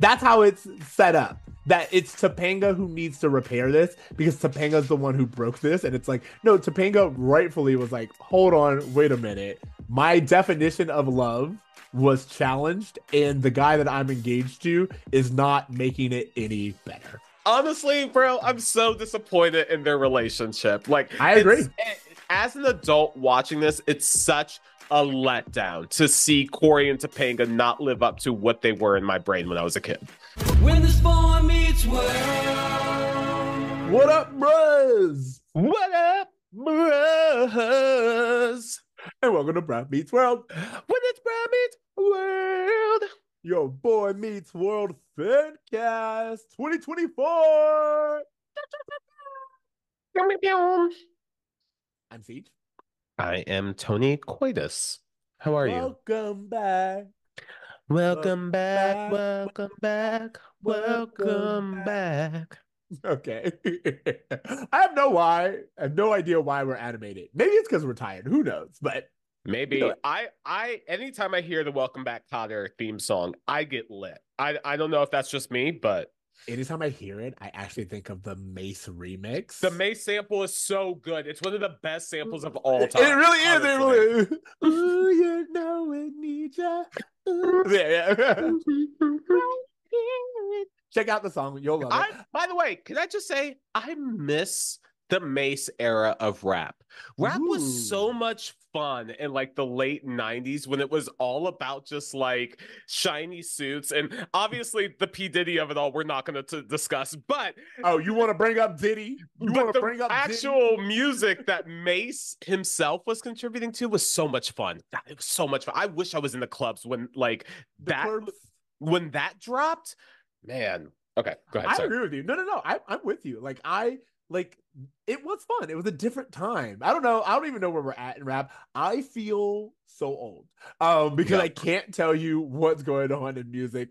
That's how it's set up. That it's Topanga who needs to repair this because Topanga's the one who broke this. And it's like, no, Topanga rightfully was like, hold on, wait a minute. My definition of love was challenged, and the guy that I'm engaged to is not making it any better. Honestly, bro, I'm so disappointed in their relationship. Like, I agree. As an adult watching this, it's such a letdown to see Cory and Topanga not live up to what they were in my brain when I was a kid. When the spawn meets world. What up, bros? What up, bros? And welcome to Brad Meets World. When it's Bruh Meets World. Your boy meets World Fancast 2024. I'm Ceej. I am Tony Coitus. How are you? Welcome back. Welcome back, welcome back, welcome back. Okay. I have no why. I have no idea why we're animated. Maybe it's because we're tired. Who knows? But Maybe You know- I I anytime I hear the Welcome Back Kotter theme song, I get lit. I I don't know if that's just me, but anytime I hear it, I actually think of the Mase remix. the Mase sample is so good. It's one of the best samples of all time. It really is. It really is. Ooh, you know it needs ya. Ooh. Yeah, yeah. Check out the song. You'll love it. I by the way, can I just say I miss the Mase era of rap. Rap Ooh. was so much fun in like the late 90s when it was all about just like shiny suits and obviously the P Diddy of it all we're not going to discuss but Oh, you want to bring up Diddy? You want to bring up Diddy? actual music that Mase himself was contributing to was so much fun. It was so much fun. I wish I was in the clubs when like The that clubs? when that dropped. Man, okay, go ahead. I sorry. agree with you. No, no, no. I, I'm with you. Like I like it was fun. It was a different time. I don't know. I don't even know where we're at in rap. I feel so old um, because Yeah. I can't tell you what's going on in music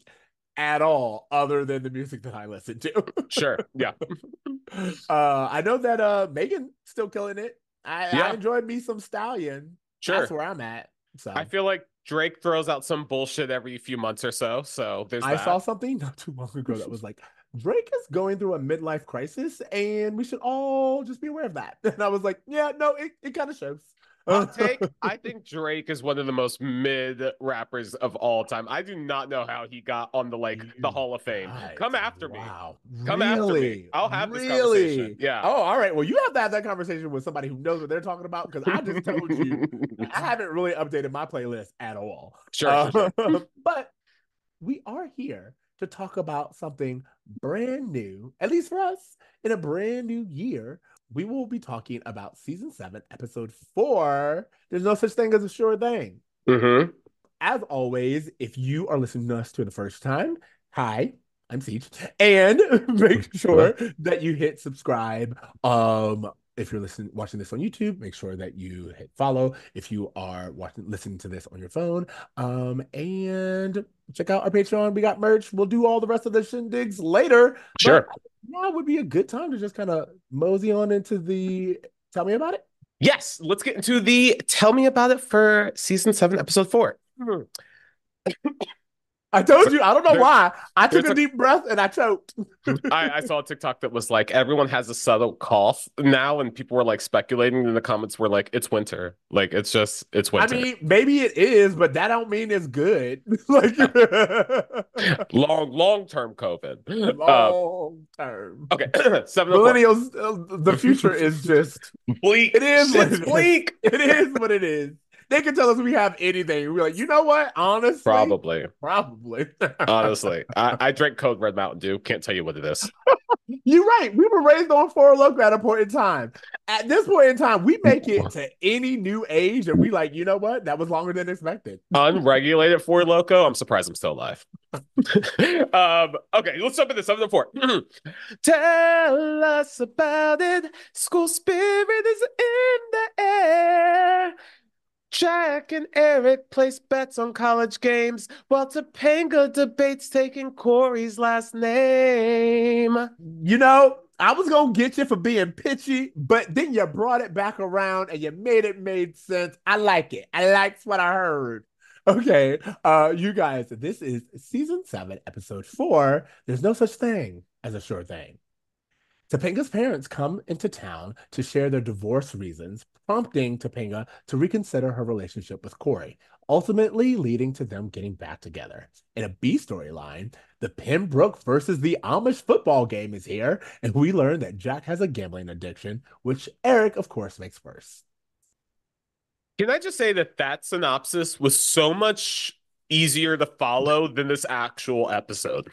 at all, other than the music that I listen to. Sure, yeah. uh, I know that uh, Megan still killing it. I, I enjoyed me some Stallion. Sure. That's where I'm at. So I feel like Drake throws out some bullshit every few months or so. So there's I that. saw something not too long ago that was like Drake is going through a midlife crisis, and we should all just be aware of that. And I was like, yeah, no, it, it kind of shows. Take. I think Drake is one of the most mid rappers of all time. I do not know how he got on the like the Hall of Fame. Come after me. Wow. Come after me. I'll have this really? conversation. Yeah. Oh, all right. Well, you have to have that conversation with somebody who knows what they're talking about because I just told you I haven't really updated my playlist at all. sure, sure, sure. Uh, but we are here to talk about something brand new, at least for us, in a brand new year. We will be talking about season seven, episode four. There's no such thing as a sure thing. Mm-hmm. As always, if you are listening to us for the first time, hi, I'm Ceej, and make sure that you hit subscribe. Um, if you're listening, watching this on YouTube, make sure that you hit follow. If you are watching, listening to this on your phone, um, and check out our Patreon. We got merch. We'll do all the rest of the shindigs later. Sure. now would be a good time to just kind of mosey on into the. Tell me about it. Yes. Let's get into the tell me about it for season seven, episode four. Hmm. I told you. I don't know why. I took a a- deep breath and I choked. I, I saw a TikTok that was like everyone has a subtle cough now, and people were like speculating in the comments were like it's winter, like it's just it's winter." I mean, maybe it is, but that don't mean it's good. like long long term COVID. Uh, long term. okay, seven oh. Millennials, uh, the future is just bleak. It is it is. bleak. it is what it is. They can tell us we have anything. We're like, you know what? Honestly, Probably, probably. honestly, I, I drank Code Red Mountain Dew. Can't tell you what it is. You're right. We were raised on Four Loko at a point in time. At this point in time, we make it to any new age, and we like, you know what? That was longer than expected. Unregulated Four Loko. I'm surprised I'm still alive. um, okay, let's jump into and four. Tell us about it. School spirit is in the air. Jack and Eric place bets on college games while Topanga debates taking Cory's last name. You know, I was gonna get you for being pitchy, but then you brought it back around and you made it made sense. I like it. I liked what I heard. Okay, uh, you guys, this is season seven, episode four. There's no such thing as a sure thing. Topanga's parents come into town to share their divorce reasons, prompting Topanga to reconsider her relationship with Cory, ultimately leading to them getting back together. In a B storyline, the Pennbrook versus the Amish football game is here, and we learn that Jack has a gambling addiction, which Eric, of course, makes worse. Can I just say that that synopsis was so much easier to follow than this actual episode?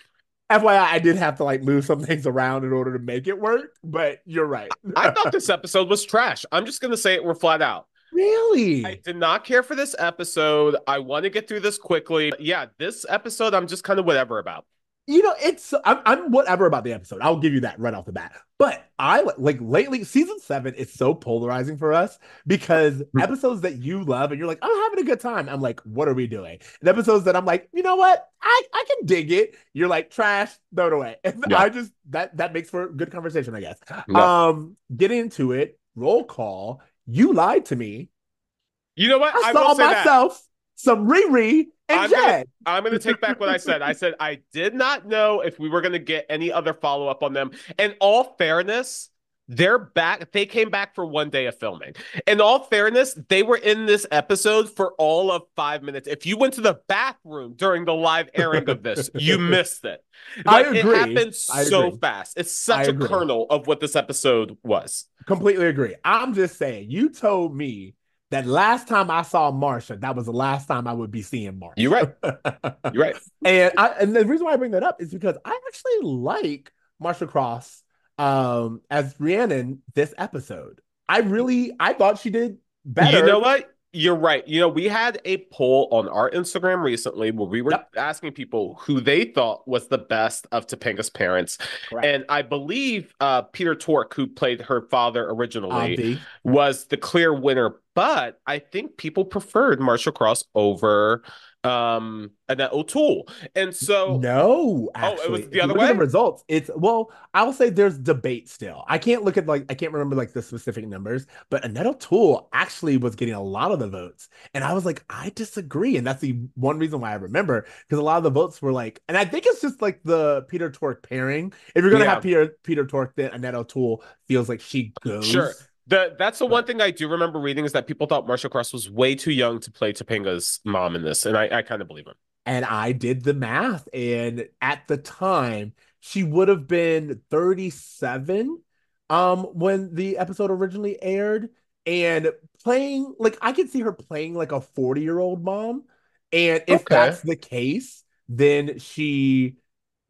FYI, I did have to like move some things around in order to make it work, but you're right. I thought this episode was trash. I'm just going to say it. We're flat out. Really? I did not care for this episode. I want to get through this quickly. Yeah, this episode, I'm just kind of whatever about. You know, it's I'm, I'm whatever about the episode. I'll give you that right off the bat. But I like lately, season seven is so polarizing for us because episodes that you love and you're like, I'm having a good time. I'm like, what are we doing? And episodes that I'm like, you know what? I I can dig it. You're like trash, throw it away. And Yeah. I just that that makes for good conversation, I guess. Yeah. Um, getting into it. Roll call. You lied to me. You know what? I, I, saw say that. myself some Riri and I'm gonna- I'm going to take back what I said. I said I did not know if we were going to get any other follow up on them. In all fairness, they're back. They came back for one day of filming. In all fairness, they were in this episode for all of five minutes. If you went to the bathroom during the live airing of this, you missed it. I agree. It happened so fast. It's such a kernel of what this episode was. Completely agree. I'm just saying, you told me that last time I saw Marcia, that was the last time I would be seeing Marcia. You're right. You're right. and I and the reason why I bring that up is because I actually like Marcia Cross um as Rhiannon this episode. I really I thought she did better. You know what? You're right. You know, we had a poll on our Instagram recently where we were Yep. asking people who they thought was the best of Topanga's parents. Correct. And I believe uh, Peter Tork, who played her father originally, was the clear winner. But I think people preferred Marcia Cross over um, Annette O'Toole. And so no, Oh, it actually, was the other way? the results. It's well, I'll say there's debate still. I can't look at like I can't remember like the specific numbers, but Annette O'Toole actually was getting a lot of the votes, and I was like, I disagree, and that's the one reason why I remember because a lot of the votes were like, and I think it's just like the Peter Tork pairing. If you're gonna Yeah. have Peter Peter Tork, then Annette O'Toole feels like she goes. Sure. The that's the one thing I do remember reading is that people thought Marcia Cross was way too young to play Topanga's mom in this, and I, I kind of believe him. And I did the math, and at the time, she would have been 37 um when the episode originally aired. And playing like I could see her playing like a 40-year-old mom. And if Okay. that's the case, then she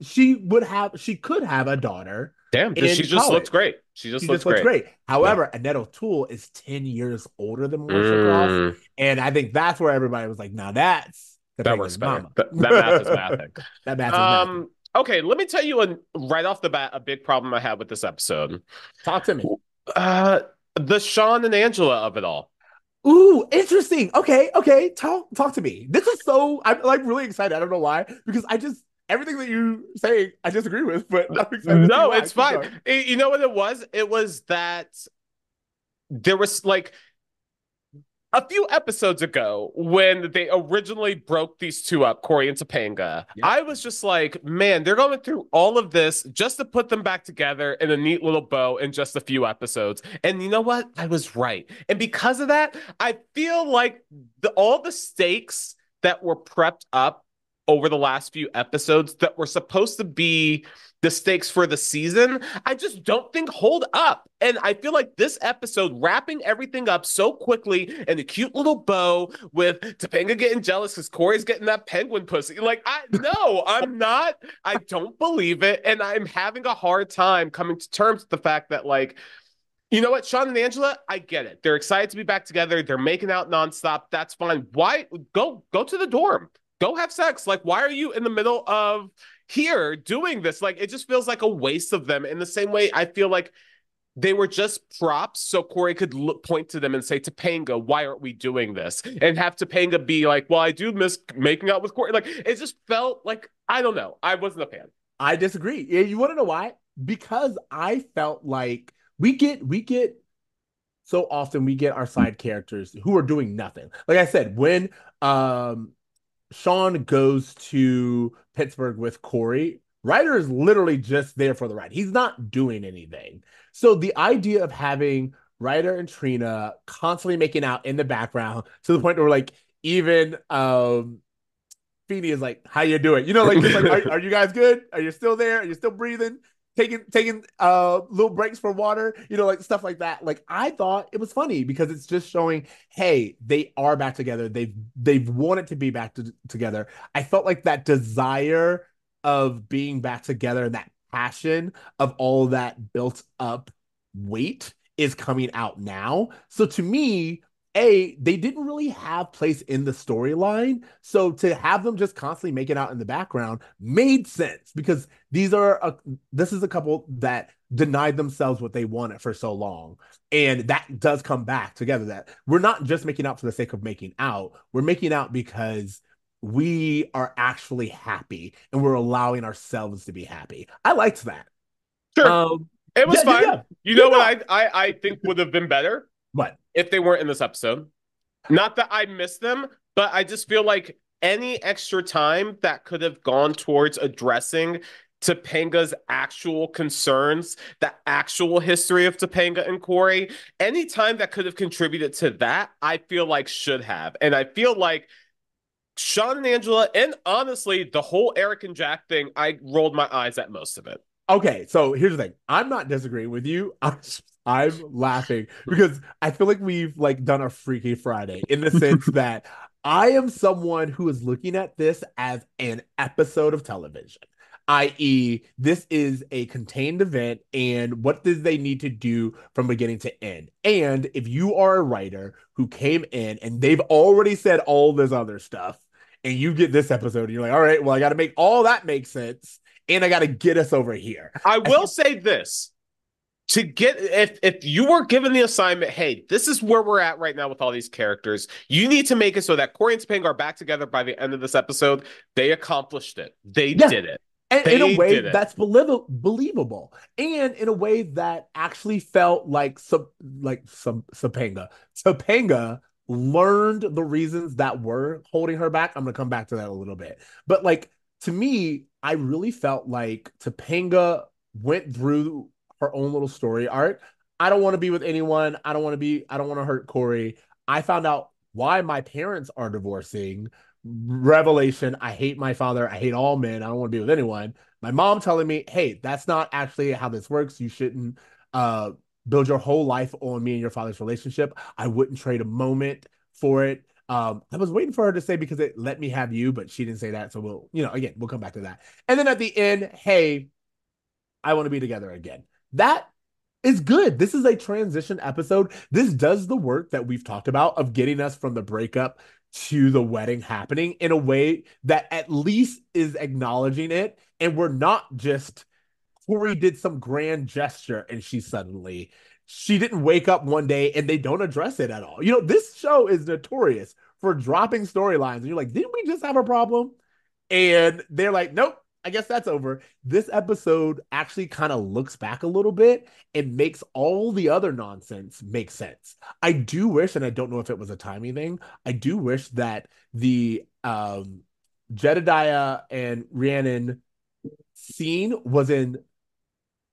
she would have she could have a daughter. Damn, she just college. looks great. She just She looks just looks great. great. However, Annette O'Toole is 10 years older than Marcia Cross. Mm, And I think that's where everybody was like, now that's the that works better. mama. That, math is mathing. that math. Um, okay, let me tell you right off the bat a big problem I had with this episode. Talk to me. Uh, the Shawn and Angela of it all. Ooh, interesting. Okay, okay. Talk talk to me. This is so I'm like really excited. I don't know why because I just everything that you say I disagree with, but I'm excited to see No, it's fine. Eh, You know what it was? It was that there was like a few episodes ago when they originally broke these two up, Cory and Topanga. Yep. I was just like, man, they're going through all of this just to put them back together in a neat little bow in just a few episodes. And you know what? I was right. And because of that, I feel like the all the stakes that were prepped up over the last few episodes that were supposed to be the stakes for the season, I just don't think hold up. And I feel like this episode wrapping everything up so quickly and a cute little bow with Topanga getting jealous because Cory's getting that penguin pussy. Like, I no, I'm not. I don't believe it. And I'm having a hard time coming to terms with the fact that, like, you know what, Shawn and Angela, I get it. They're excited to be back together. They're making out nonstop. That's fine. Why go go to the dorm? Go have sex. Like, why are you in the middle of here doing this? Like, it just feels like a waste of them. In the same way, I feel like they were just props so Cory could look, point to them and say, Topanga, why aren't we doing this? And have Topanga be like, well, I do miss making out with Cory. Like, it just felt like, I don't know. I wasn't a fan. I disagree. Yeah, you want to know why? Because I felt like we get we get so often we get our side characters who are doing nothing. Like I said, when um Shawn goes to Pittsburgh with Cory, Rider is literally just there for the ride. He's not doing anything. So the idea of having Rider and Trina constantly making out in the background to the point where like even um Feeny is like, "How you doing?" You know, like, like are, are, you guys good? Are you still there? Are you still breathing? Taking taking uh little breaks for water, you know, like stuff like that. Like I thought it was funny because it's just showing, hey, they are back together. They've they've wanted to be back to, together. I felt like that desire of being back together and that passion of all that built up weight is coming out now. So to me, a they didn't really have place in the storyline so to have them just constantly make it out in the background made sense because these are a, this is a couple that denied themselves what they wanted for so long and that does come back together that we're not just making out for the sake of making out we're making out because we are actually happy and we're allowing ourselves to be happy. I liked that. Sure. Um, it was yeah, fine. yeah, yeah. you know what I, I i think would have been better what? If they weren't in this episode. Not that I miss them, but I just feel like any extra time that could have gone towards addressing Topanga's actual concerns, the actual history of Topanga and Cory, any time that could have contributed to that, I feel like should have. And I feel like Shawn and Angela, and honestly, the whole Eric and Jack thing, I rolled my eyes at most of it. Okay, so here's the thing. I'm not disagreeing with you. I'm I'm laughing because I feel like we've like done a Freaky Friday in the sense that I am someone who is looking at this as an episode of television, i.e., this is a contained event, and what does they need to do from beginning to end? And if you are a writer who came in and they've already said all this other stuff, and you get this episode, and you're like, all right, well, I got to make all that make sense, and I got to get us over here. I will say this to get if if you were given the assignment, hey, this is where we're at right now with all these characters. You need to make it so that Cory and Topanga are back together by the end of this episode. They accomplished it. They yeah. did it. And they in a way that's believable, believable, and in a way that actually felt like some like some Topanga. Topanga learned the reasons that were holding her back. I'm gonna come back to that a little bit, but like to me, I really felt like Topanga went through her own little story arc. I don't want to be with anyone. I don't want to be, I don't want to hurt Cory. I found out why my parents are divorcing. Revelation. I hate my father. I hate all men. I don't want to be with anyone. My mom telling me, hey, that's not actually how this works. You shouldn't uh, build your whole life on me and your father's relationship. I wouldn't trade a moment for it. Um, I was waiting for her to say because it let me have you, but she didn't say that. So we'll, you know, again, we'll come back to that. And then at the end, hey, I want to be together again. That is good. This is a transition episode. This does the work that we've talked about of getting us from the breakup to the wedding happening in a way that at least is acknowledging it. And we're not just Cory did some grand gesture and she suddenly she didn't wake up one day and they don't address it at all. You know, this show is notorious for dropping storylines. And you're like, didn't we just have a problem? And they're like, nope, I guess that's over. This episode actually kind of looks back a little bit and makes all the other nonsense make sense. I do wish, and I don't know if it was a timing thing, I do wish that the um Jedediah and Rhiannon scene was in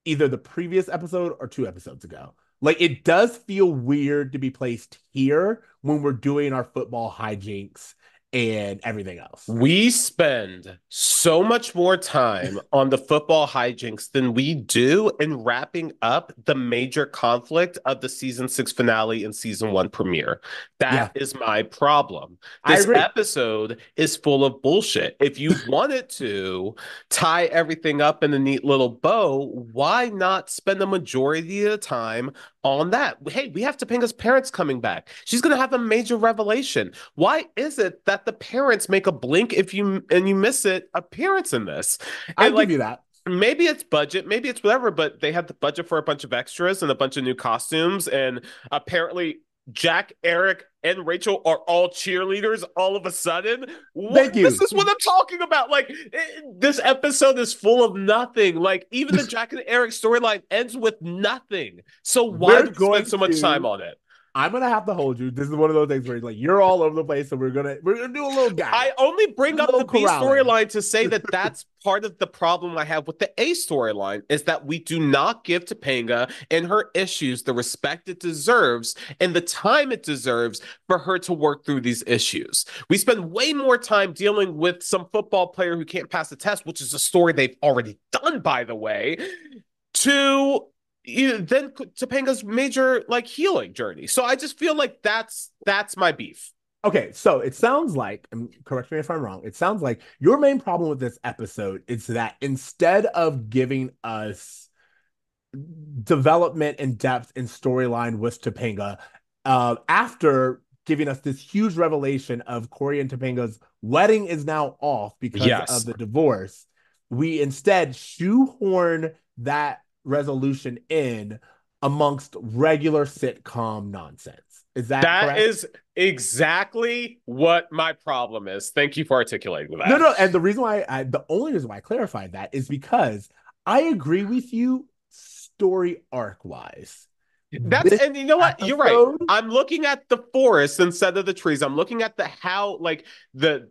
either the previous episode or two episodes ago. Like it does feel weird to be placed here when we're doing our football hijinks and everything else. We spend so much more time on the football hijinks than we do in wrapping up the major conflict of the season six finale and season one premiere. That is my problem. This episode is full of bullshit. If you wanted to tie everything up in a neat little bow, why not spend the majority of the time on that? Hey, we have Topanga's parents coming back. She's going to have a major revelation. Why is it that the parents make a blink if you and you miss it appearance in this? I And, give you that. maybe it's budget, maybe it's whatever, but they had the budget for a bunch of extras and a bunch of new costumes and apparently Jack, Eric, and Rachel are all cheerleaders all of a sudden. What- Thank you. This is what I'm talking about. Like it- this episode is full of nothing. Like even the Jack and Eric storyline ends with nothing. So why We're do we spend so much to- time on it? I'm gonna have to hold you. This is one of those things where it's like you're all over the place, so we're gonna we're gonna do a little guy. I only bring up the B storyline to say that that's part of the problem I have with the A storyline is that we do not give Topanga and her issues the respect it deserves and the time it deserves for her to work through these issues. We spend way more time dealing with some football player who can't pass the test, which is a story they've already done, by the way, to you then Topanga's major like healing journey. So I just feel like that's that's my beef. Okay, so it sounds like, and correct me if I'm wrong, it sounds like your main problem with this episode is that instead of giving us development and depth and storyline with Topanga, uh, after giving us this huge revelation of Cory and Topanga's wedding is now off because Yes. of the divorce, we instead shoehorn that resolution in amongst regular sitcom nonsense. Is that That correct? is exactly what my problem is. Thank you for articulating that. No, no, and the reason why I the only reason why I clarified that is because I agree with you story arc wise. That's This and you know what? You're right. I'm looking at the forest instead of the trees. I'm looking at the how like the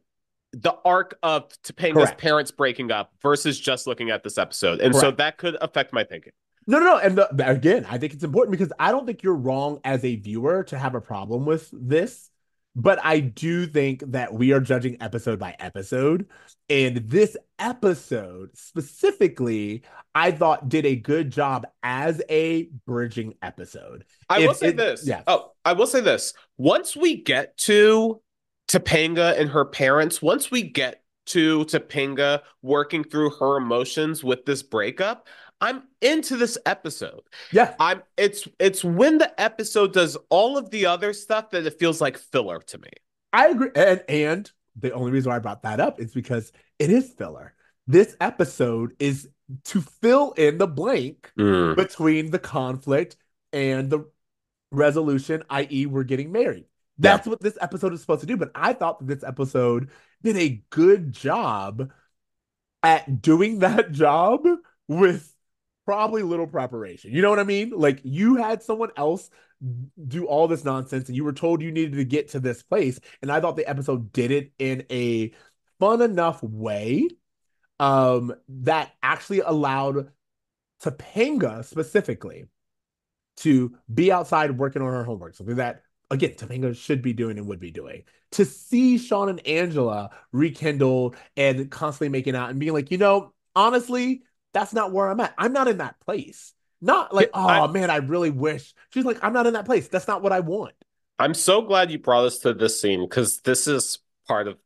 the arc of Topanga's Correct. parents breaking up versus just looking at this episode. And so that could affect my thinking. No, no, no. And the, again, I think it's important because I don't think you're wrong as a viewer to have a problem with this, but I do think that we are judging episode by episode. And this episode specifically, I thought did a good job as a bridging episode. I If will say it- this. yes. Oh, I will say this. Once we get to Topanga and her parents, once we get to Topanga working through her emotions with this breakup, I'm into this episode. Yeah. I'm it's it's when the episode does all of the other stuff that it feels like filler to me. I agree. And and the only reason why I brought that up is because it is filler. This episode is to fill in the blank mm. between the conflict and the resolution, i.e., we're getting married. That's what this episode is supposed to do. But I thought that this episode did a good job at doing that job with probably little preparation. You know what I mean? Like you had someone else do all this nonsense and you were told you needed to get to this place. And I thought the episode did it in a fun enough way um, that actually allowed Topanga specifically to be outside working on her homework, something that again Topanga should be doing and would be doing. To see Shawn and Angela rekindle and constantly making out and being like, you know, honestly, that's not where I'm at. I'm not in that place. Not like, oh I- man, I really wish. She's like, I'm not in that place. That's not what I want. I'm so glad you brought us to this scene because this is part of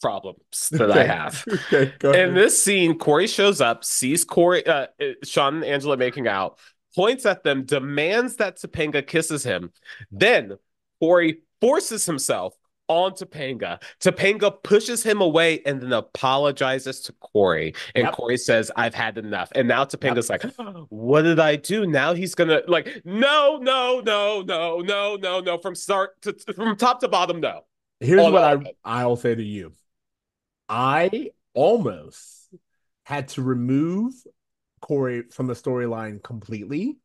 problems that I have. Okay, go In this scene, Cory shows up, sees Cory, uh, uh, Shawn and Angela making out, points at them, demands that Topanga kisses him. Then Cory forces himself on Topanga. Topanga pushes him away and then apologizes to Cory. And Yep. Cory says, I've had enough. And now Topanga's like, what did I do? Now he's gonna like, no, no, no, no, no, no, no. From start to from top to bottom, no. Here's Oh, what I I'll say to you. I almost had to remove Cory from the storyline completely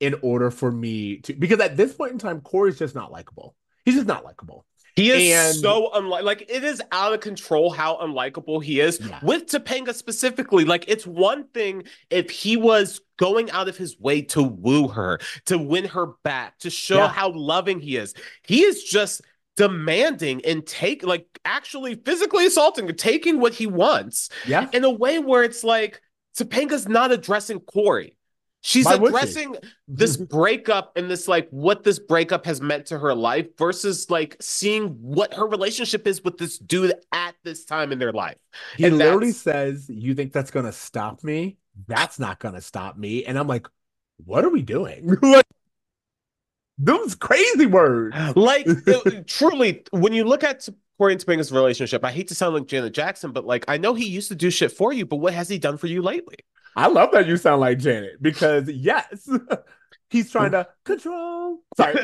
in order for me to because at this point in time, Cory's just not likable. He's just not likable. He is And- so unlike like it is out of control how unlikable he is Yeah. with Topanga specifically. Like it's one thing if he was going out of his way to woo her, to win her back, to show Yeah. how loving he is. He is just demanding and take like actually physically assaulting taking what he wants Yeah. in a way where it's like Topanga's not addressing Cory. She's Why would she? addressing this breakup and this like what this breakup has meant to her life versus like seeing what her relationship is with this dude at this time in their life. He And literally says, You think that's gonna stop me? That's not gonna stop me. And I'm like, What are we doing? like those crazy words. Like it- truly, when you look at Cory and relationship, I hate to sound like Janet Jackson, but like I know he used to do shit for you, but what has he done for you lately? I love that you sound like Janet because yes, he's trying to control. Sorry.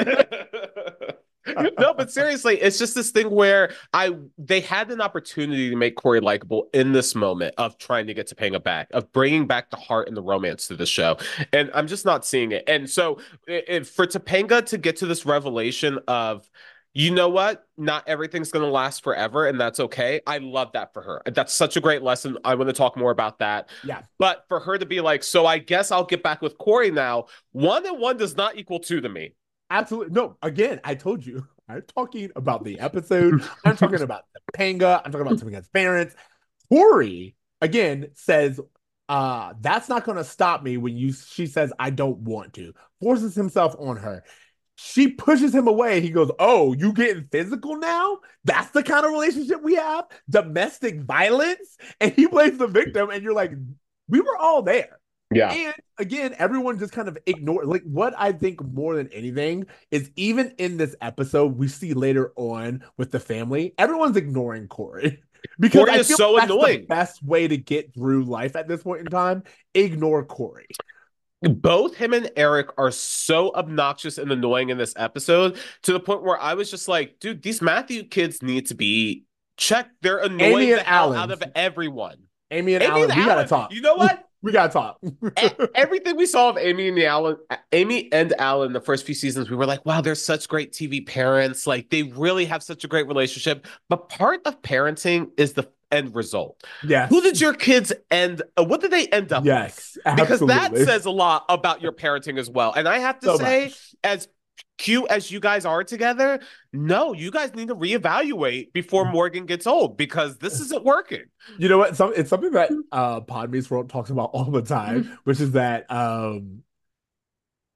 no, but seriously, it's just this thing where I they had an opportunity to make Cory likable in this moment of trying to get Topanga back, of bringing back the heart and the romance to the show, and I'm just not seeing it. And so, for Topanga to get to this revelation of you know what? Not everything's going to last forever, and that's okay. I love that for her. That's such a great lesson. I want to talk more about that. Yeah. But for her to be like, so I guess I'll get back with Cory now. One and one does not equal two to me. Absolutely. No, again, I told you, I'm talking about the episode. I'm talking about the Panga. I'm talking about Topanga's parents. Cory, again, says, uh, that's not gonna stop me when you she says I don't want to. Forces himself on her. She pushes him away. He goes, Oh, you getting physical now? That's the kind of relationship we have? Domestic violence? And he plays the victim, and you're like, we were all there. Yeah. And again, everyone just kind of ignored. Like, what I think more than anything is even in this episode, we see later on with the family, everyone's ignoring Cory because Cory I is feel so that's annoying. the best way to get through life at this point in time. Ignore Cory. Both him and Eric are so obnoxious and annoying in this episode to the point where I was just like, dude, these Matthew kids need to be checked. They're annoying Amy and Alan. out of everyone. Amy and Amy Alan, and we gotta talk. You know what? We gotta talk. Everything we saw of Amy and the Alan, Amy and Alan, the first few seasons, we were like, wow, they're such great TV parents. Like they really have such a great relationship. But part of parenting is the end result. Yeah. Who did your kids end? Uh, what did they end up? with? Yes. because that says a lot about your parenting as well. And I have to So say, much. as cute as you guys are together, no, you guys need to reevaluate before Morgan gets old because this isn't working. You know what? Some, it's something that uh Pod Meets World talks about all the time, which is that um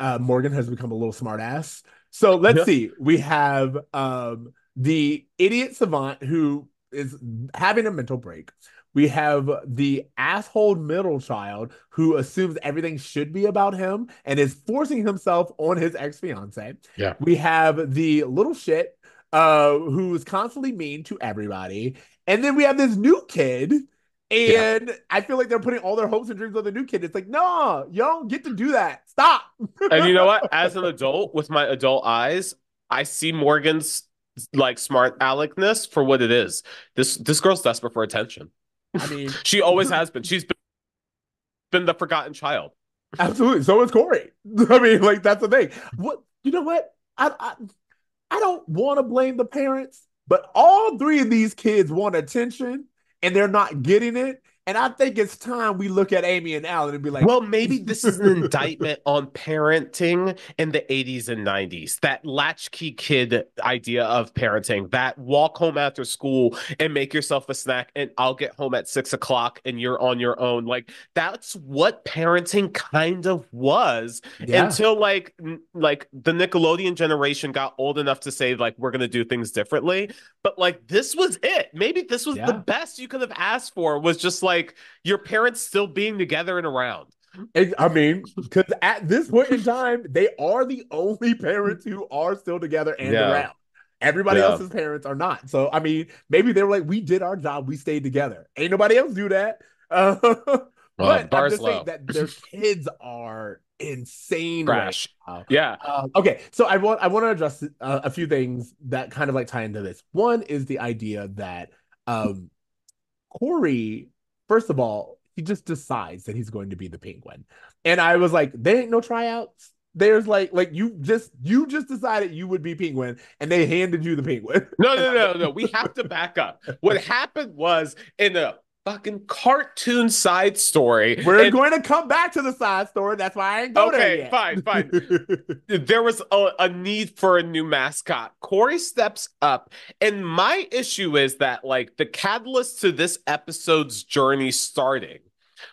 uh Morgan has become a little smart ass. So let's Yeah. see. We have um the idiot savant who is having a mental break. We have the asshole middle child who assumes everything should be about him and is forcing himself on his ex-fiance. Yeah. We have the little shit uh who's constantly mean to everybody. And then we have this new kid. And I feel like they're putting all their hopes and dreams on the new kid. It's like, no, you don't get to do that. Stop. And you know what? As an adult with my adult eyes, I see Morgan's like smart alecness for what it is. This this girl's desperate for attention. I mean, She always has been. She's been, been the forgotten child. absolutely. So is Cory. I mean, like that's the thing. What you know what? I I, I don't want to blame the parents, but all three of these kids want attention and they're not getting it. And I think it's time we look at Amy and Alan and be like, well, maybe this is an indictment on parenting in the 80s and 90s. That latchkey kid idea of parenting, that walk home after school and make yourself a snack, and I'll get home at six o'clock and you're on your own. Like that's what parenting kind of was yeah, until like like the Nickelodeon generation got old enough to say like we're gonna do things differently. But like this was it. Maybe this was the best you could have asked for was just like your parents still being together and around. I mean, because at this point in time, they are the only parents who are still together and Yeah. around. Everybody Yeah. else's parents are not. So, I mean, maybe they were like, "We did our job. We stayed together. Ain't nobody else do that." Uh, but I'm just saying that their kids are insane. Crash. now. Yeah. Um, okay, so I want I want to address uh, a few things that kind of like tie into this. One is the idea that um, Cory, first of all, he just decides that he's going to be the penguin, and I was like, there ain't no tryouts. There's like like you just you just decided you would be penguin, and they handed you the penguin. No, no, no, no. We have to back up. What happened was in a fucking cartoon side story. We're And- going to come back to the side story. That's why I ain't go there Okay, fine, fine. there was a, a need for a new mascot. Cory steps up, and my issue is that like the catalyst to this episode's journey starting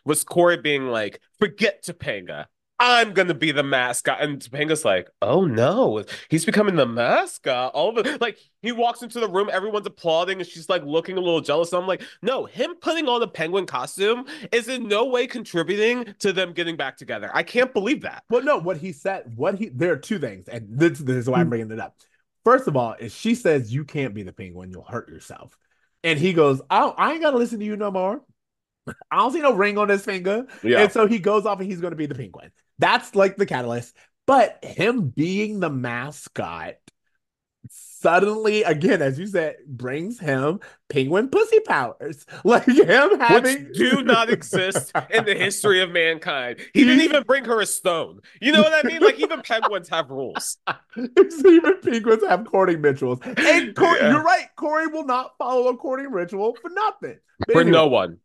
was Cory being like, "Forget Topanga." I'm gonna be the mascot, and Topanga's like, "Oh no, he's becoming the mascot." All of it, like he walks into the room, everyone's applauding, and she's like looking a little jealous. And I'm like, "No, him putting on the penguin costume is in no way contributing to them getting back together." I can't believe that. Well, no, what he said, what he there are two things, and this, this is why I'm mm. bringing it up. First of all, is she says you can't be the penguin, you'll hurt yourself. And he goes, Oh, I ain't gotta listen to you no more. I don't see no ring on his finger. Yeah. And so he goes off and he's gonna be the penguin. That's like the catalyst. But him being the mascot suddenly, again, as you said, brings him penguin pussy powers. Like him having which do not exist in the history of mankind. He didn't even bring her a stone. You know what I mean? Like even penguins have rules. Even penguins have courting rituals. And Cory, Yeah. you're right. Cory will not follow a courting ritual for nothing. But For anyway, no one.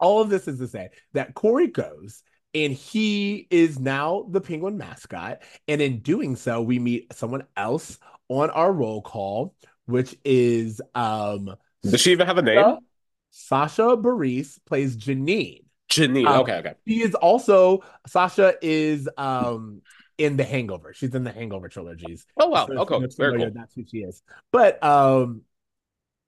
all of this is to say that Cory goes and he is now the penguin mascot. And in doing so, we meet someone else on our roll call, which is um Does she even have a name? Sasha Barrese plays Janine. Janine. Um, okay, okay. She is also Sasha is um in the Hangover. She's in the Hangover trilogies. Oh wow. So Okay. Very cool. That's who she is. But um,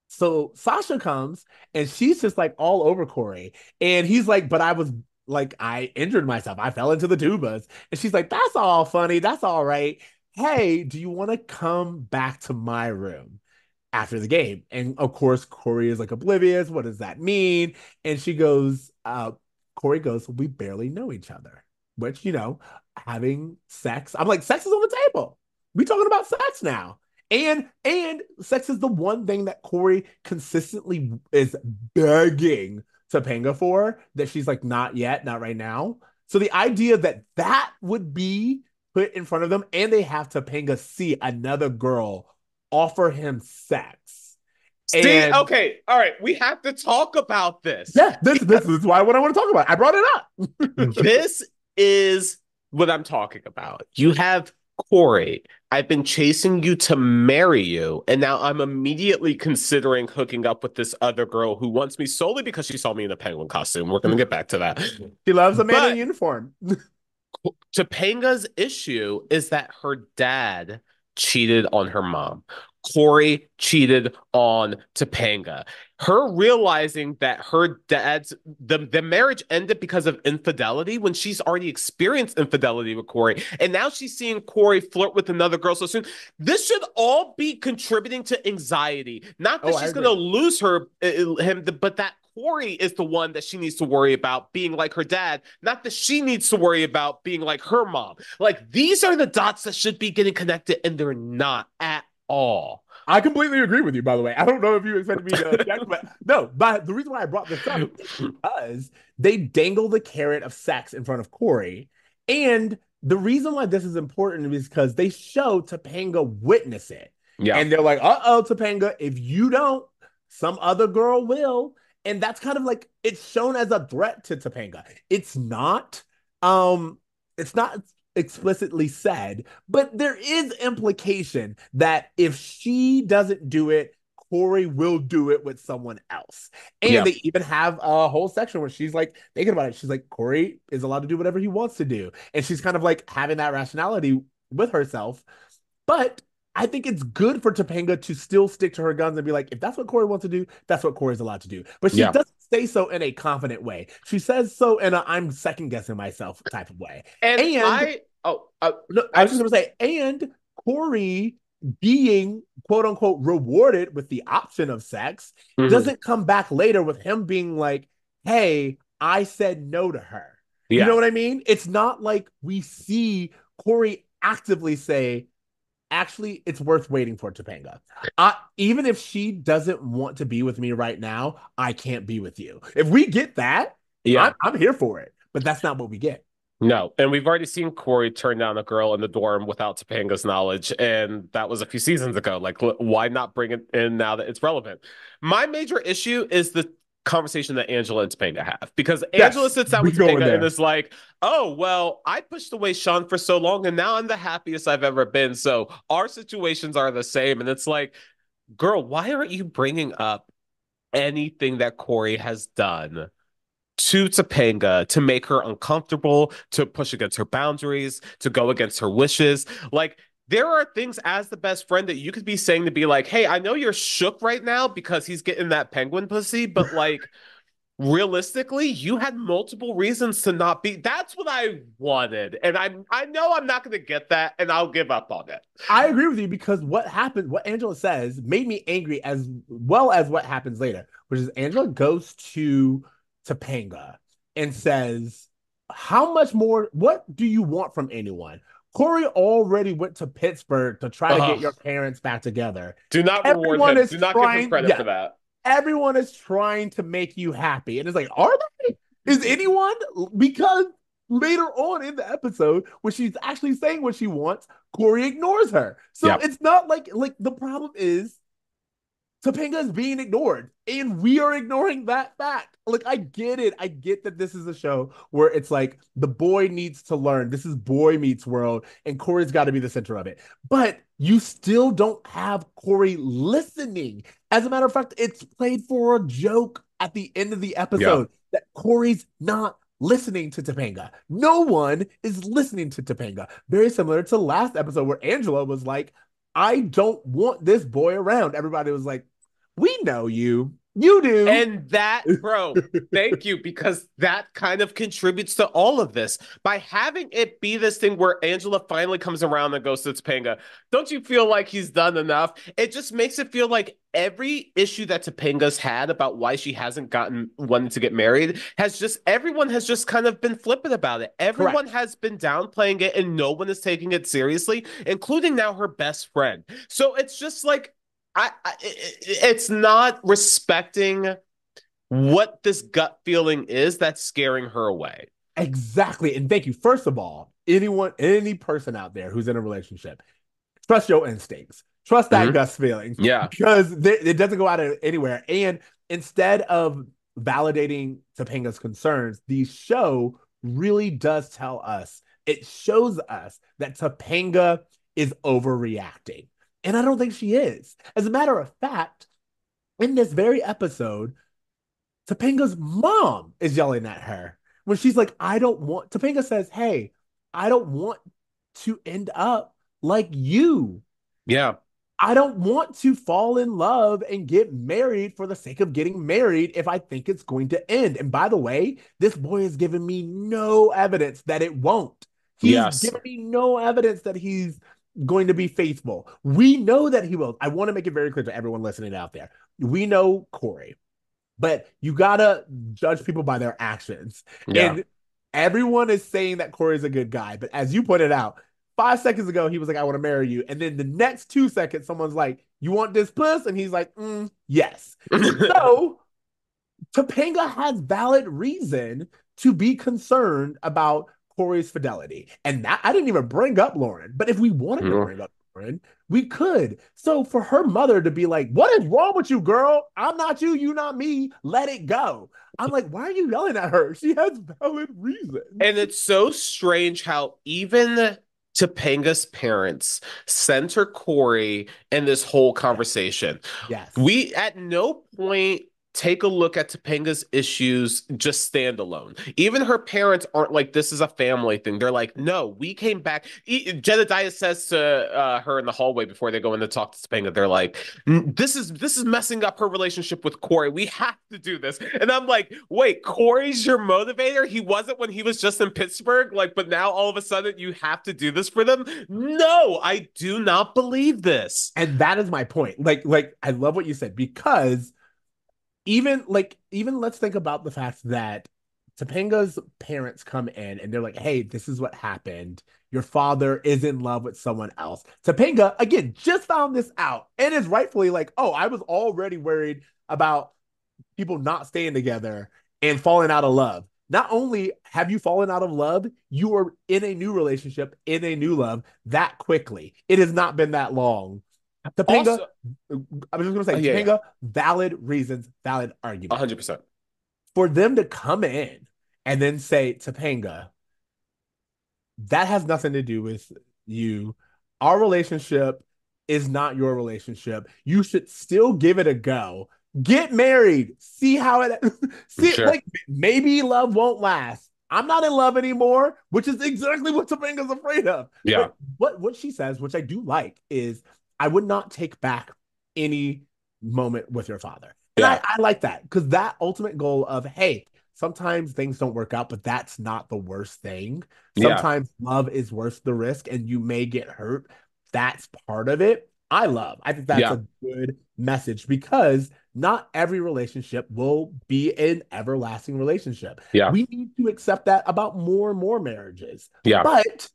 so Sasha comes and she's just like all over Cory, and he's like, "But I was like, I injured myself. I fell into the tubas," and she's like, "That's all funny. That's all right. Hey, do you want to come back to my room?" After the game, and of course, Cory is like oblivious. What does that mean? And she goes, uh, Cory goes, We barely know each other, which, you know, having sex. I'm like, sex is on the table. We talking about sex now. And and sex is the one thing that Cory consistently is begging Topanga for that she's like not yet, not right now. So the idea that that would be put in front of them and they have Topanga see another girl offer him sex. See, And- okay, all right. We have to talk about this. Yeah, this, this, this is why what I want to talk about. I brought it up. this is what I'm talking about. You have Cory. I've been chasing you to marry you, and now I'm immediately considering hooking up with this other girl who wants me solely because she saw me in a penguin costume. We're gonna get back to that. She loves a man But- in uniform. Topanga's issue is that her dad cheated on her mom. Cory cheated on Topanga. Her realizing that her dad's the, the marriage ended because of infidelity when she's already experienced infidelity with Cory. And now she's seeing Cory flirt with another girl so soon. This should all be contributing to anxiety. Not that Oh, she's gonna lose her uh, him, but that Cory is the one that she needs to worry about being like her dad, not that she needs to worry about being like her mom. Like these are the dots that should be getting connected, and they're not at all. I completely agree with you, by the way. I don't know if you expected me to object, but no, but the reason why I brought this up is because they dangle the carrot of sex in front of Cory. And the reason why this is important is because they show Topanga witness it. Yeah. And they're like, uh oh, Topanga, if you don't, some other girl will. And that's kind of like it's shown as a threat to Topanga. It's not, um, it's not explicitly said, but there is implication that if she doesn't do it, Cory will do it with someone else. And Yeah. they even have a whole section where she's like thinking about it. She's like, Cory is allowed to do whatever he wants to do. And she's kind of like having that rationality with herself. But I think it's good for Topanga to still stick to her guns and be like, if that's what Cory wants to do, that's what Cory's allowed to do. But she Yeah. doesn't say so in a confident way. She says so in a I'm second guessing myself type of way. and, and- I oh uh, No, I was just gonna say, and Cory being quote unquote rewarded with the option of sex mhm. doesn't come back later with him being like, hey, I said no to her. yeah. You know what I mean? It's not like we see Cory actively say, actually, it's worth waiting for Topanga. I, even if she doesn't want to be with me right now, I can't be with you. If we get that, yeah. I'm, I'm here for it. But that's not what we get. No, and we've already seen Cory turn down a girl in the dorm without Topanga's knowledge, and that was a few seasons ago. Like, why not bring it in now that it's relevant? My major issue is the conversation that Angela and Topanga have because Yes, Angela sits down with Topanga and is like, "Oh well, I pushed away Shawn for so long, and now I'm the happiest I've ever been. So our situations are the same." And it's like, girl, why aren't you bringing up anything that Cory has done? To Topanga to make her uncomfortable, to push against her boundaries, to go against her wishes. Like, there are things as the best friend that you could be saying to be like, hey, I know you're shook right now because he's getting that penguin pussy, but like realistically, you had multiple reasons to not be. That's what I wanted. And I I know I'm not gonna get that, and I'll give up on it. I agree with you because what happened, what Angela says, made me angry as well as what happens later, which is Angela goes to Topanga and says, How much more? What do you want from anyone? Cory already went to Pittsburgh to try to get uh-huh. your parents back together. Do not reward Everyone him. is Do not give him credit yeah. for that. Everyone is trying to make you happy. And it's like, Are they? Is anyone? Because later on in the episode, when she's actually saying what she wants, Cory ignores her. So Yep. it's not like like the problem is Topanga is being ignored, and we are ignoring that fact. Like, I get it. I get that this is a show where it's like the boy needs to learn. This is Boy Meets World, and Cory's got to be the center of it. But you still don't have Cory listening. As a matter of fact, it's played for a joke at the end of the episode that Cory's not listening to Topanga. No one is listening to Topanga. Very similar to last episode where Angela was like, I don't want this boy around. Everybody was like, We know you. You do. And that, bro, thank you, because that kind of contributes to all of this. By having it be this thing where Angela finally comes around and goes to Topanga, don't you feel like he's done enough? It just makes it feel like every issue that Topanga's had about why she hasn't gotten wanted to get married has just everyone has just kind of been flippant about it. Everyone has been downplaying it and no one is taking it seriously, including now her best friend. So it's just like I, I it's not respecting what this gut feeling is that's scaring her away. Exactly. And thank you. First of all, anyone, any person out there who's in a relationship, trust your instincts. Trust that Mhm. gut feeling Yeah. because th- it doesn't go out of anywhere. And instead of validating Topanga's concerns, the show really does tell us, it shows us that Topanga is overreacting. And I don't think she is. As a matter of fact, in this very episode, Topanga's mom is yelling at her when she's like, I don't want, Topanga says, Hey, I don't want to end up like you. Yeah. I don't want to fall in love and get married for the sake of getting married if I think it's going to end. And by the way, this boy has given me no evidence that it won't. He's Yes. given me no evidence that he's going to be faithful. We know that he will. I want to make it very clear to everyone listening out there. We know Cory, but you gotta judge people by their actions. Yeah. And everyone is saying that Cory's a good guy. But as you pointed out, five seconds ago, he was like, I want to marry you. And then the next two seconds, someone's like, You want this puss? And he's like, "Mm, Yes. so Topanga has valid reason to be concerned about Cory's fidelity. And that I didn't even bring up Lauren. But if we wanted to bring up Lauren, we could. So for her mother to be like, What is wrong with you, girl? I'm not you, you not me. Let it go. I'm like, why are you yelling at her? She has valid reasons. and it's so strange how even Topanga's parents center Cory in this whole conversation. yes. We at no point take a look at Topanga's issues just standalone. Even her parents aren't like this is a family thing. They're like, no, we came back. Jedediah says to uh, her in the hallway before they go in to talk to Topanga, they're like, this is this is messing up her relationship with Cory. We have to do this. And I'm like, wait, Cory's your motivator? He wasn't when he was just in Pittsburgh, like, but now all of a sudden you have to do this for them. No, I do not believe this. And that is my point. Like, like I love what you said because even like even let's think about the fact that Topanga's parents come in and they're like, "Hey, this is what happened. Your father is in love with someone else." Topanga again just found this out and is rightfully like, "Oh, I was already worried about people not staying together and falling out of love." Not only have you fallen out of love, you are in a new relationship, in a new love that quickly. It has not been that long. Topanga, Also- I was just gonna say, Oh, yeah, Topanga, valid reasons, valid argument. hundred percent. for them to come in and then say, Topanga, that has nothing to do with you. Our relationship is not your relationship. You should still give it a go. Get married. See how it see Sure. like maybe love won't last. I'm not in love anymore, which is exactly what Topanga's afraid of. Yeah. But what what she says, which I do like, is I would not take back any moment with your father. And Yeah. I, I like that because that ultimate goal of hey, sometimes things don't work out, but that's not the worst thing. Yeah. Sometimes love is worth the risk and you may get hurt. That's part of it. I love. I think that's Yeah. a good message because not every relationship will be an everlasting relationship. Yeah. We need to accept that about more and more marriages. Yeah. But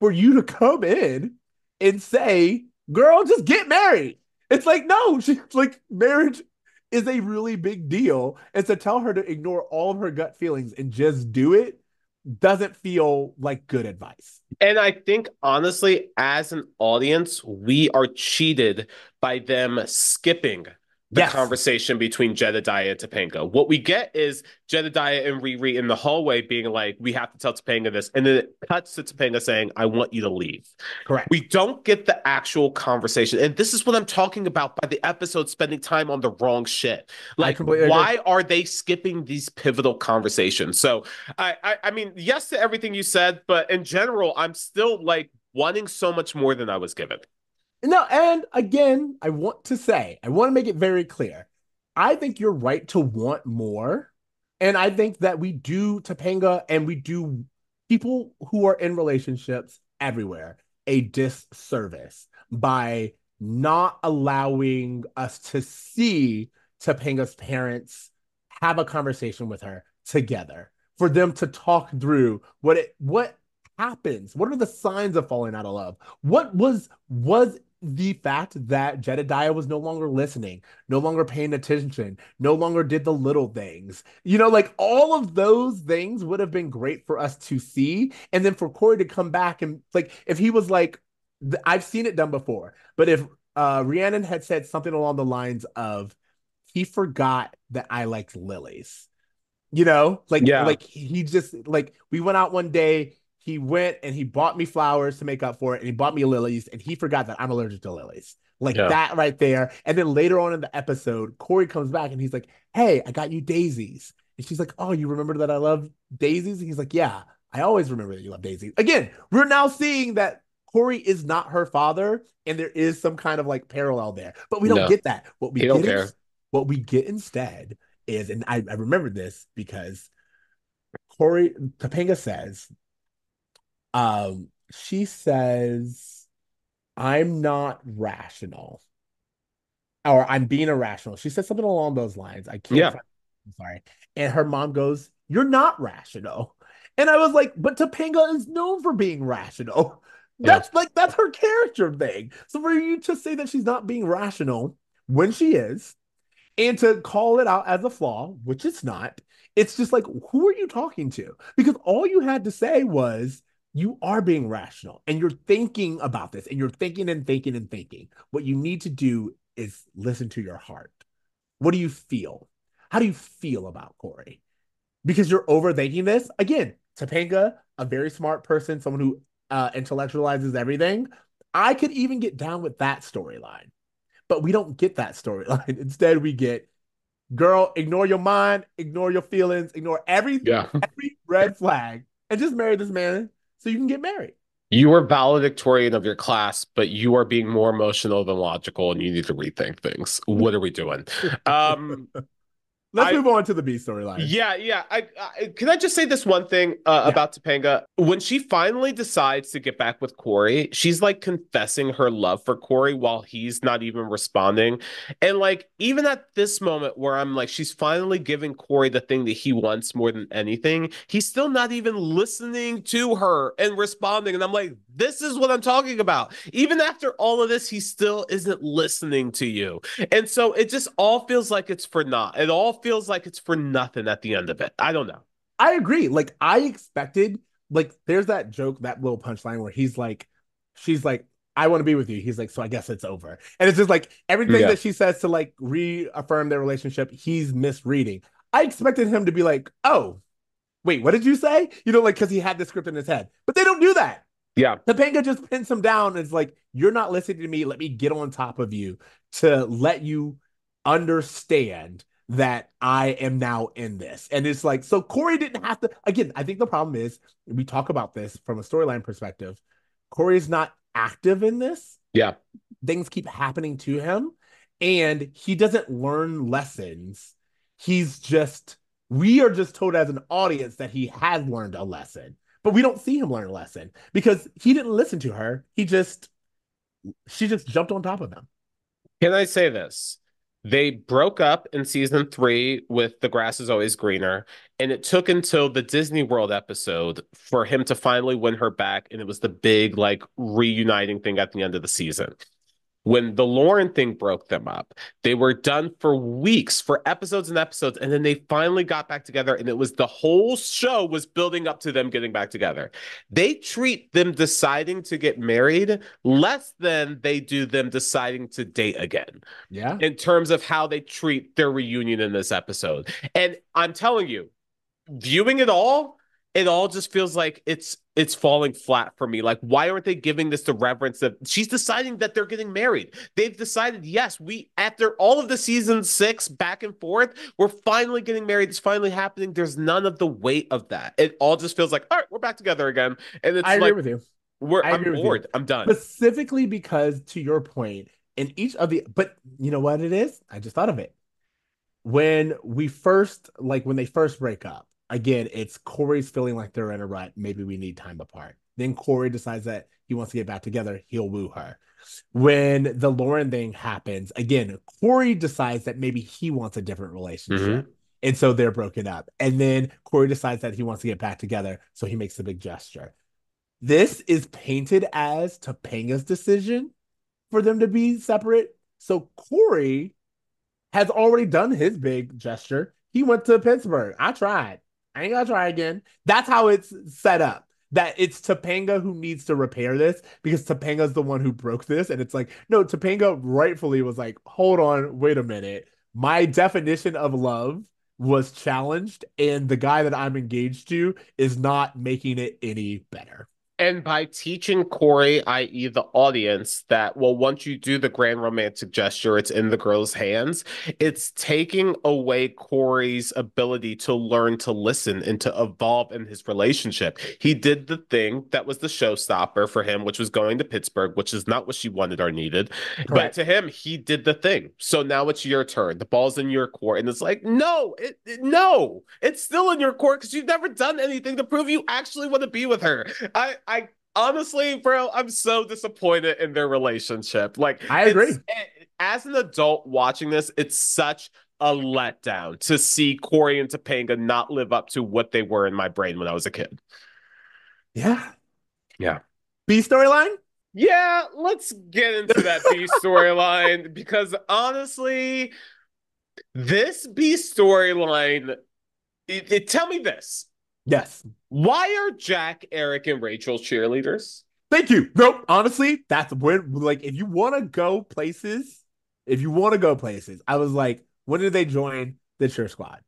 for you to come in and say, girl, just get married. It's like, no, she's like, marriage is a really big deal. And to tell her to ignore all of her gut feelings and just do it doesn't feel like good advice. And I think honestly, as an audience, we are cheated by them skipping the Yes. conversation between Jedediah and Topanga. What we get is Jedediah and Riri in the hallway being like, we have to tell Topanga this. And then it cuts to Topanga saying, I want you to leave. Correct. We don't get the actual conversation. And this is what I'm talking about by the episode spending time on the wrong shit. Like, agree. why are they skipping these pivotal conversations? So I, I I mean, yes to everything you said, but in general, I'm still like wanting so much more than I was given. No, and again, I want to say, I want to make it very clear. I think you're right to want more. And I think that we do Topanga and we do people who are in relationships everywhere a disservice by not allowing us to see Topanga's parents have a conversation with her together for them to talk through what it what happens what are the signs of falling out of love what was was the fact that Jedediah was no longer listening, no longer paying attention, no longer did the little things. You know, like all of those things would have been great for us to see. And then for Cory to come back and like, if he was like, I've seen it done before, but if uh Rhiannon had said something along the lines of, he forgot that I liked lilies, you know, like, Yeah. like he just like we went out one day he went and he bought me flowers to make up for it and he bought me lilies and he forgot that I'm allergic to lilies. Like Yeah. that right there. And then later on in the episode, Cory comes back and he's like, Hey, I got you daisies. And she's like, Oh, you remember that I love daisies? And he's like, Yeah, I always remember that you love daisies. Again, we're now seeing that Cory is not her father, and there is some kind of like parallel there. But we don't No. get that. What we get care. what we get instead is, and I, I remember this because Cory Topanga says, um, she says, I'm not rational. Or I'm being irrational. She said something along those lines. I can't Yeah. find- I'm sorry. And her mom goes, You're not rational. And I was like, but Topanga is known for being rational. Yeah. That's like that's her character thing. So for you to say that she's not being rational when she is, and to call it out as a flaw, which it's not, it's just like, who are you talking to? Because all you had to say was, you are being rational and you're thinking about this and you're thinking and thinking and thinking. What you need to do is listen to your heart. What do you feel? How do you feel about Cory? Because you're overthinking this. Again, Topanga, a very smart person, someone who uh, intellectualizes everything. I could even get down with that storyline, but we don't get that storyline. Instead, we get, girl, ignore your mind, ignore your feelings, ignore every Yeah. every red flag, and just marry this man so you can get married. You are valedictorian of your class, but you are being more emotional than logical, and you need to rethink things. What are we doing? Um, Let's I- move on to the B storyline. yeah, yeah. I, I can I just say this one thing uh, Yeah. about Topanga? When she finally decides to get back with Cory, she's like confessing her love for Cory while he's not even responding. And like even at this moment where I'm like, she's finally giving Cory the thing that he wants more than anything, he's still not even listening to her and responding. And I'm like, this is what I'm talking about. Even after all of this, he still isn't listening to you. And so it just all feels like it's for naught. It all feels like it's for nothing at the end of it. I don't know. I agree. Like I expected, like there's that joke, that little punchline where he's like, she's like, I want to be with you. He's like, so I guess it's over. And it's just like everything Yeah. that she says to like reaffirm their relationship, he's misreading. I expected him to be like, oh, wait, what did you say? You know, like because he had the script in his head. But they don't do that. Yeah. Topanga just pins him down and is like, You're not listening to me. Let me get on top of you to let you understand that I am now in this. And it's like, so Cory didn't have to. Again, I think the problem is we talk about this from a storyline perspective. Cory's not active in this. Yeah. Things keep happening to him and he doesn't learn lessons. He's just, we are just told as an audience that he has learned a lesson, but we don't see him learn a lesson because he didn't listen to her. He just, she just jumped on top of him. Can I say this? They broke up in season three with The Grass is Always Greener, and it took until the Disney World episode for him to finally win her back. And it was the big, like, reuniting thing at the end of the season. When the Lauren thing broke them up, they were done for weeks, for episodes and episodes, and then they finally got back together. And it was the whole show was building up to them getting back together. They treat them deciding to get married less than they do them deciding to date again Yeah. in terms of how they treat their reunion in this episode. And I'm telling you, viewing it all, it all just feels like it's it's falling flat for me. Like, why aren't they giving this the reverence that she's deciding that they're getting married? They've decided, yes, we after all of the season six back and forth, we're finally getting married. It's finally happening. There's none of the weight of that. It all just feels like, all right, we're back together again. And it's I agree like with you. we're I I'm agree with you. bored. I'm done. Specifically because, to your point, in each of the, but you know what it is? I just thought of it. When we first, like when they first break up, again, it's Cory's feeling like they're in a rut. Maybe we need time apart. Then Cory decides that he wants to get back together. He'll woo her. When the Lauren thing happens, again, Cory decides that maybe he wants a different relationship. Mm-hmm. And so they're broken up. And then Cory decides that he wants to get back together. So he makes a big gesture. This is painted as Topanga's decision for them to be separate. So Cory has already done his big gesture. He went to Pittsburgh. I tried. I ain't gonna try again. That's how it's set up. That it's Topanga who needs to repair this because Topanga's the one who broke this. And it's like, no, Topanga rightfully was like, hold on, wait a minute. My definition of love was challenged, and the guy that I'm engaged to is not making it any better. And by teaching Cory, i.e., the audience, that, well, once you do the grand romantic gesture, it's in the girl's hands, it's taking away Cory's ability to learn to listen and to evolve in his relationship. He did the thing that was the showstopper for him, which was going to Pittsburgh, which is not what she wanted or needed. But to him, he did the thing. So now it's your turn. The ball's in your court. And it's like, no, it, it- no, it's still in your court because you've never done anything to prove you actually want to be with her. I, I honestly, bro, I'm so disappointed in their relationship. Like, I agree. eh, As an adult watching this, it's such a letdown to see Cory and Topanga not live up to what they were in my brain when I was a kid. Yeah. Yeah. B storyline? Yeah, let's get into that B storyline because honestly, this B storyline, it, it- tell me this. Yes. Why are Jack, Eric, and Rachel cheerleaders? Thank you. Nope. Honestly, that's when like if you want to go places, if you want to go places, I was like, when did they join the cheer squad?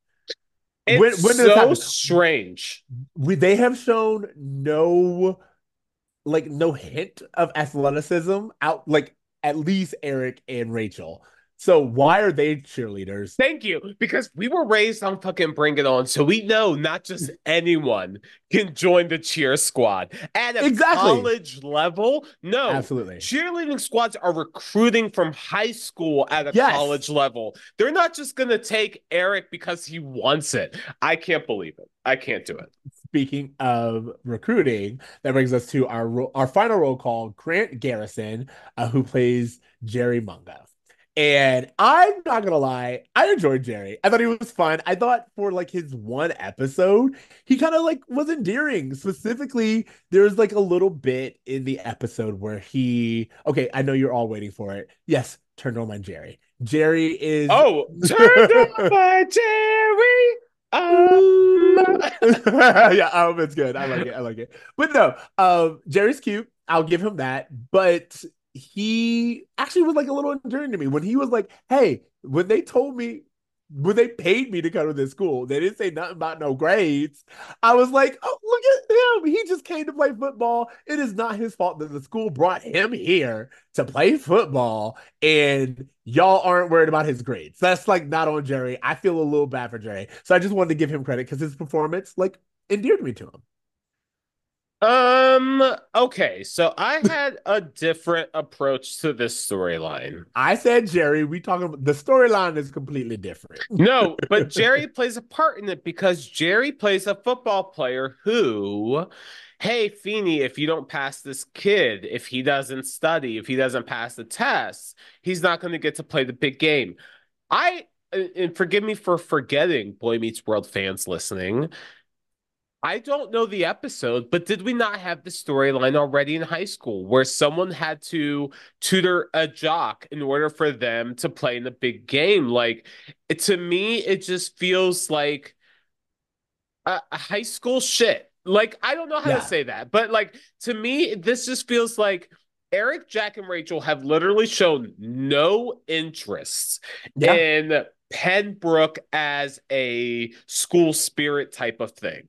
It's When- when so strange. We they have shown no like no hint of athleticism out like at least Eric and Rachel. So why are they cheerleaders? Thank you, because we were raised on fucking Bring It On, so we know not just anyone can join the cheer squad at a Exactly. college level. No, Absolutely. cheerleading squads are recruiting from high school at a Yes. college level. They're not just gonna take Eric because he wants it. I can't believe it. I can't do it. Speaking of recruiting, that brings us to our ro- our final roll call, Grant Garrison, uh, who plays Jerry Munga. And I'm not gonna lie, I enjoyed Jerry. I thought he was fun. I thought for like his one episode, he kind of like was endearing. Specifically, there's like a little bit in the episode where he okay, I know you're all waiting for it. Yes, turned on my Jerry. Jerry is Oh, turned on by Jerry. Um, yeah, um, it's good. I like it. I like it. But no, um, Jerry's cute. I'll give him that. But he actually was like a little endearing to me when he was like, "Hey," when they told me when they paid me to come to this school, they didn't say nothing about no grades. I was like, oh, look at him. He just came to play football. It is not his fault that the school brought him here to play football, and y'all aren't worried about his grades. That's like not on Jerry. I feel a little bad for Jerry. So I just wanted to give him credit because his performance like endeared me to him. Um, okay, so I had a different approach to this storyline. I said Jerry. We talking about the storyline is completely different. No, but Jerry plays a part in it because Jerry plays a football player who, hey, Feeny, if you don't pass this kid, if he doesn't study, if he doesn't pass the test, he's not going to get to play the big game. I, and forgive me for forgetting Boy Meets World fans listening. I don't know the episode, but did we not have the storyline already in high school where someone had to tutor a jock in order for them to play in the big game? Like, it, to me, it just feels like a, a high school shit. Like, I don't know how Yeah. to say that, but like, to me, this just feels like Eric, Jack, and Rachel have literally shown no interest Yeah. in Pennbrook as a school spirit type of thing.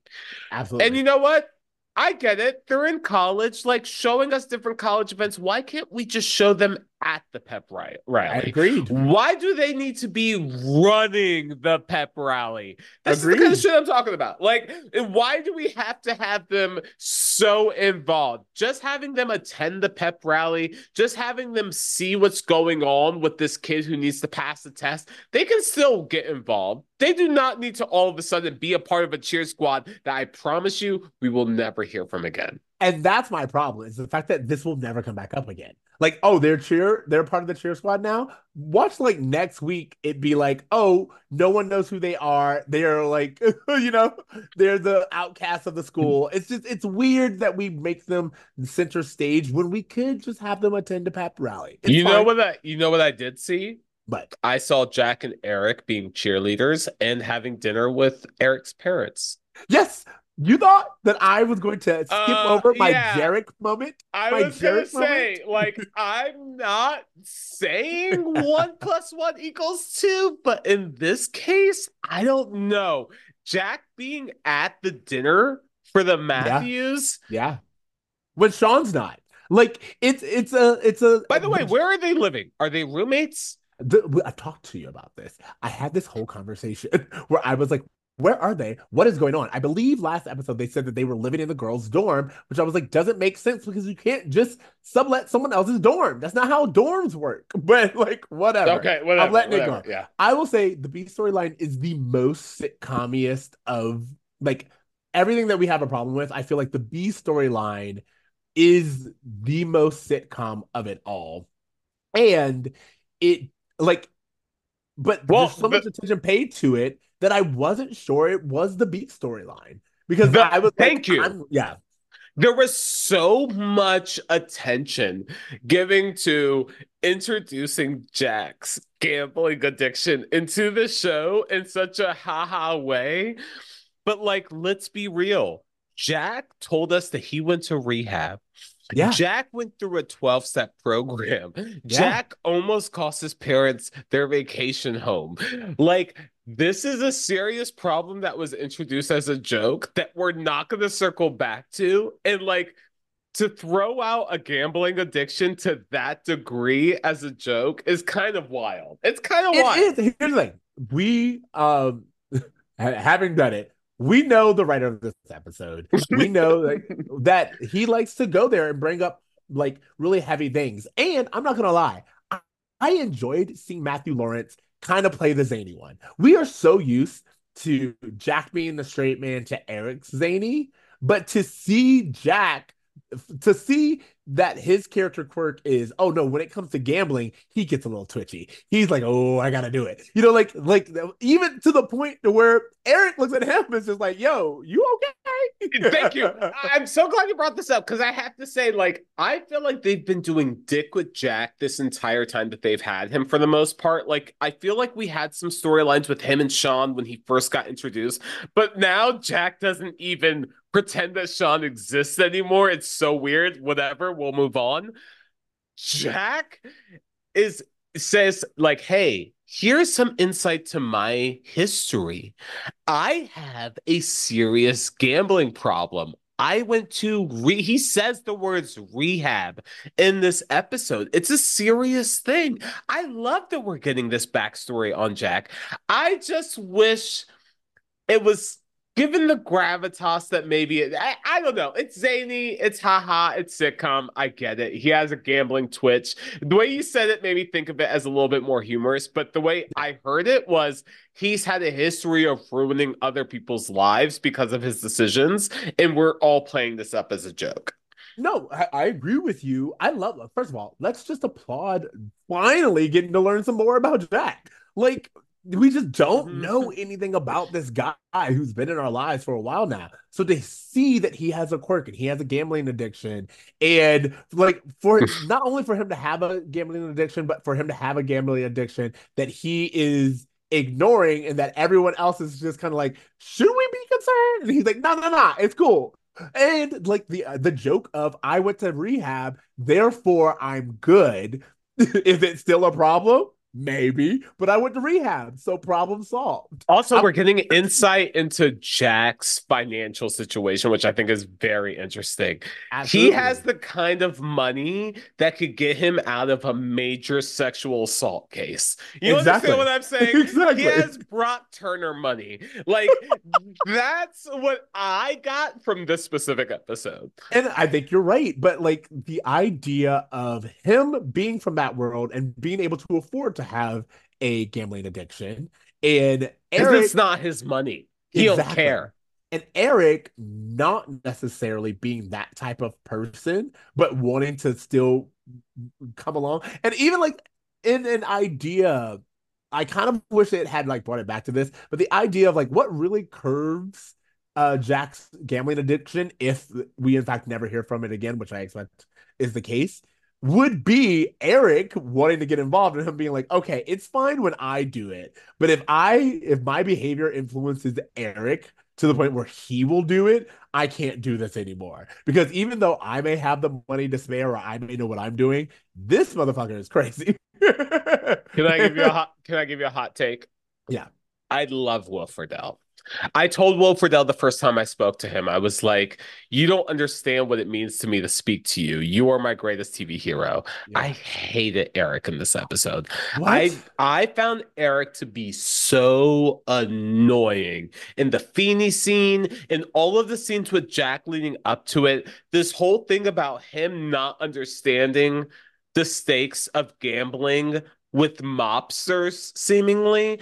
Absolutely. And you know what? I get it. They're in college, like showing us different college events. Why can't we just show them at the pep ri- I rally? agreed. Why do they need to be running the pep rally? This is the kind of shit I'm talking about. Like, why do we have to have them so involved? Just having them attend the pep rally, just having them see what's going on with this kid who needs to pass the test, they can still get involved. They do not need to all of a sudden be a part of a cheer squad that I promise you we will never hear from again. And that's my problem is the fact that this will never come back up again. Like, oh, they're cheer, they're part of the cheer squad now. Watch like next week, it'd be like, oh, no one knows who they are. They're like, you know, they're the outcasts of the mm-hmm. school. It's just, it's weird that we make them center stage when we could just have them attend a pep rally. It's you know what I you know what I did see? But I saw Jack and Eric being cheerleaders and having dinner with Eric's parents. yes, you thought that I was going to skip Uh, over my yeah. Jarek moment. I My was gonna Jarek moment? say, like, I'm not saying one plus one equals two, but in this case, I don't know. Jack being at the dinner for the Matthews. Yeah. When Shawn's not. Like it's it's a it's a By the way, where are they living? Are they roommates? the, I've talked to you about this. I had this whole conversation where I was like, where are they? What is going on? I believe last episode they said that they were living in the girls' dorm, which I was like, doesn't make sense because you can't just sublet someone else's dorm. That's not how dorms work. But like, whatever. Okay, whatever. I'm letting it go. Yeah. I will say the B storyline is the most sitcomiest of like everything that we have a problem with. I feel like the B storyline is the most sitcom of it all. And it like but Well, there's so much attention paid to it that I wasn't sure it was the beat storyline. Because The- I was thank like, you. I'm- yeah. There was so much attention giving to introducing Jack's gambling addiction into the show in such a haha way. But like, let's be real. Jack told us that he went to rehab. Yeah. Jack went through a 12 step program. Jack almost cost his parents their vacation home. Like, this is a serious problem that was introduced as a joke that we're not going to circle back to. And like, to throw out a gambling addiction to that degree as a joke is kind of wild. It's kind of wild. It is. Here's the thing. We um having done it, we know the writer of this episode. We know like, that he likes to go there and bring up like really heavy things. And I'm not gonna lie, I, I enjoyed seeing Matthew Lawrence kind of play the zany one. We are so used to Jack being the straight man to Eric's zany, but to see Jack to see that his character quirk is oh no when it comes to gambling he gets a little twitchy he's like oh i gotta do it you know like like even to the point to where eric looks at him and is just like yo you okay Thank you. I'm so glad you brought this up because I have to say, like, I feel like they've been doing dick with Jack this entire time that they've had him for the most part. Like, I feel like we had some storylines with him and Shawn when he first got introduced, but now Jack doesn't even pretend that Shawn exists anymore. It's so weird. Whatever, we'll move on. Jack is says, like, hey, here's some insight to my history. I have a serious gambling problem. I went to re- he says the words rehab in this episode. It's a serious thing. I love that we're getting this backstory on Jack. I just wish it was given the gravitas that maybe it, I, I don't know. It's zany, it's haha, it's sitcom. I get it. He has a gambling twitch. The way you said it made me think of it as a little bit more humorous, but the way I heard it was he's had a history of ruining other people's lives because of his decisions, and we're all playing this up as a joke. No, I, I agree with you. I love. First of all, let's just applaud finally getting to learn some more about Jack. Like we just don't Mhm. know anything about this guy who's been in our lives for a while now. So to see that he has a quirk and he has a gambling addiction, and like for not only for him to have a gambling addiction, but for him to have a gambling addiction that he is ignoring and that everyone else is just kind of like, should we be concerned? And he's like, no, no, no, it's cool. And like the the joke of I went to rehab, therefore I'm good. is it still a problem? Maybe, but I went to rehab, so problem solved. Also, I'm- we're getting insight into Jack's financial situation, which I think is very interesting. He has the kind of money that could get him out of a major sexual assault case. You Exactly. understand what I'm saying? Exactly. He has Brock Turner money. Like, that's what I got from this specific episode. And I think you're right, but like the idea of him being from that world and being able to afford to have a gambling addiction, and Eric it's not his money. He don't care. and Eric not necessarily being that type of person, but wanting to still come along. And even like in an idea, I kind of wish it had like brought it back to this, but the idea of like what really curves uh Jack's gambling addiction, if we in fact never hear from it again, which I expect is the case, would be Eric wanting to get involved and him being like, okay, it's fine when I do it, but if I if my behavior influences Eric to the point where he will do it, I can't do this anymore. Because even though I may have the money to spare or I may know what I'm doing, this motherfucker is crazy. Can I give you a hot can I give you a hot take? Yeah. I love Will Friedle. I told Will Friedle the first time I spoke to him, I was like, You don't understand what it means to me to speak to you. You are my greatest TV hero. I hated Eric in this episode. What? I I found Eric to be so annoying in the Feeny scene, in all of the scenes with Jack leading up to it. This whole thing about him not understanding the stakes of gambling with mobsters, seemingly.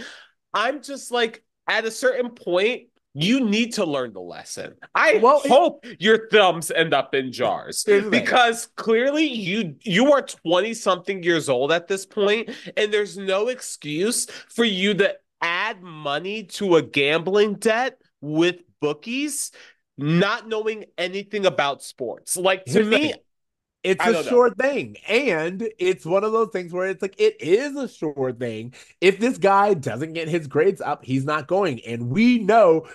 I'm just like, at a certain point, you need to learn the lesson. I Well, it- hope your thumbs end up in jars Here's the thing. because clearly you you are 20 something years old at this point and there's no excuse for you to add money to a gambling debt with bookies not knowing anything about sports. Like to me. It's I a know. sure thing. And it's one of those things where it's like, it is a sure thing. If this guy doesn't get his grades up, he's not going. And we know,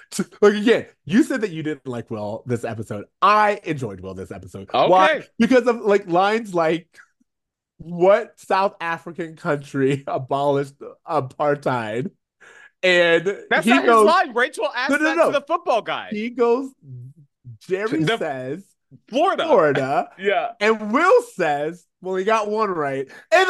like, again, you said that you didn't like Will this episode. I enjoyed Will this episode. Why? Because of like lines like, what South African country abolished apartheid? And that's he not goes, his line. Rachel asked No, no, that no. to the football guy. he goes, Jerry The- says, Florida. Florida. Yeah. And Will says, well, he got one right. And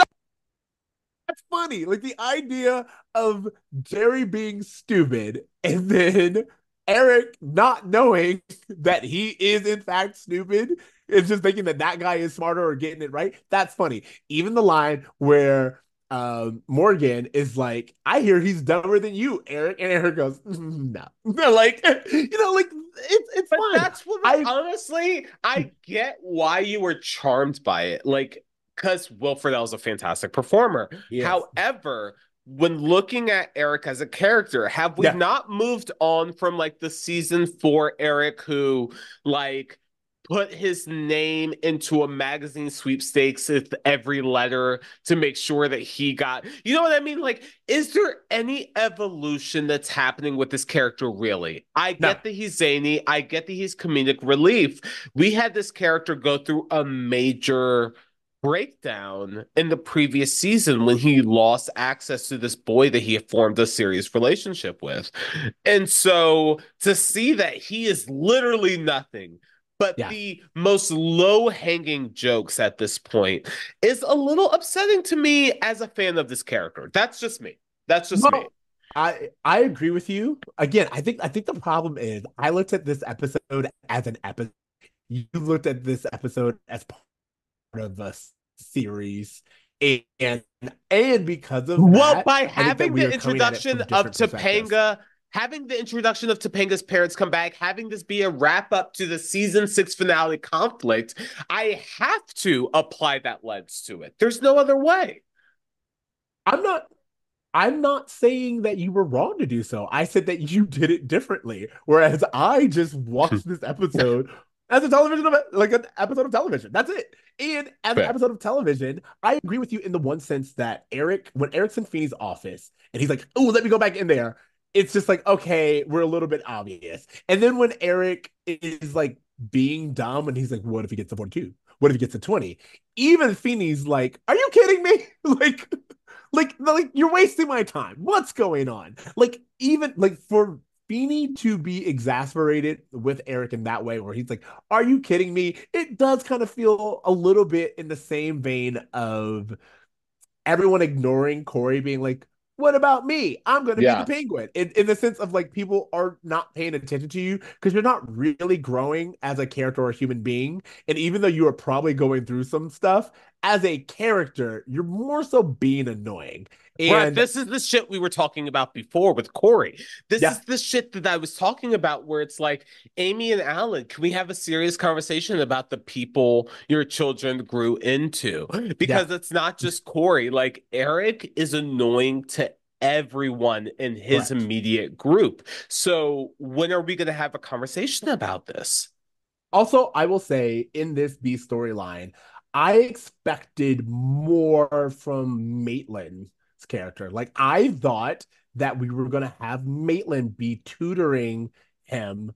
that's funny. Like the idea of Jerry being stupid and then Eric not knowing that he is in fact stupid and just thinking that that guy is smarter or getting it right. That's funny. Even the line where um, Morgan is like, I hear he's dumber than you, Eric. And Eric goes, no. They're like, you know, like it's it's But fine. that's what I- honestly, I get why you were charmed by it. Like, because Will Friedle is a fantastic performer. Yes. However, when looking at Eric as a character, have we Yeah. not moved on from like the season four Eric who like put his name into a magazine sweepstakes with every letter to make sure that he got you know what I mean? Like, is there any evolution that's happening with this character really? I No. get that he's zany, I get that he's comedic relief. We had this character go through a major breakdown in the previous season when he lost access to this boy that he had formed a serious relationship with. And so to see that he is literally nothing but Yeah. the most low hanging jokes at this point is a little upsetting to me as a fan of this character. That's just me. That's just No, me. I I agree with you. Again, I think I think the problem is I looked at this episode as an episode. You looked at this episode as part of a series, and and because of Well, that, by I think that having the are coming at it from introduction of. Topanga, having the introduction of Topanga's parents come back, having this be a wrap up to the season six finale conflict, I have to apply that lens to it. There's no other way. I'm not. I'm not saying that you were wrong to do so. I said that you did it differently. Whereas I just watched this episode as a television of like an episode of television. That's it. And as Fair. an episode of television, I agree with you in the one sense that Eric, when Eric's in Feeny's office and he's like, "Oh, let me go back in there," it's just like, okay, we're a little bit obvious. And then when Eric is like being dumb and he's like, "What if he gets a 42? What if he gets a 20?" Even Feeny's like, "Are you kidding me?" like. Like, like you're wasting my time. What's going on? Like, even like for Feeny to be exasperated with Eric in that way, where he's like, "Are you kidding me?" It does kind of feel a little bit in the same vein of everyone ignoring Cory, being like, "What about me? I'm going to Yeah. be the penguin." In, in the sense of like people are not paying attention to you because you're not really growing as a character or a human being, and even though you are probably going through some stuff as a character, you're more so being annoying. Right, And this is the shit we were talking about before with Cory. This Yeah. is the shit that I was talking about where it's like, Amy and Alan, can we have a serious conversation about the people your children grew into? Because it's not just Cory. Like, Eric is annoying to everyone in his Correct. immediate group. So, when are we going to have a conversation about this? Also, I will say in this B storyline, I expected more from Maitland's character. Like I thought that we were gonna have Maitland be tutoring him.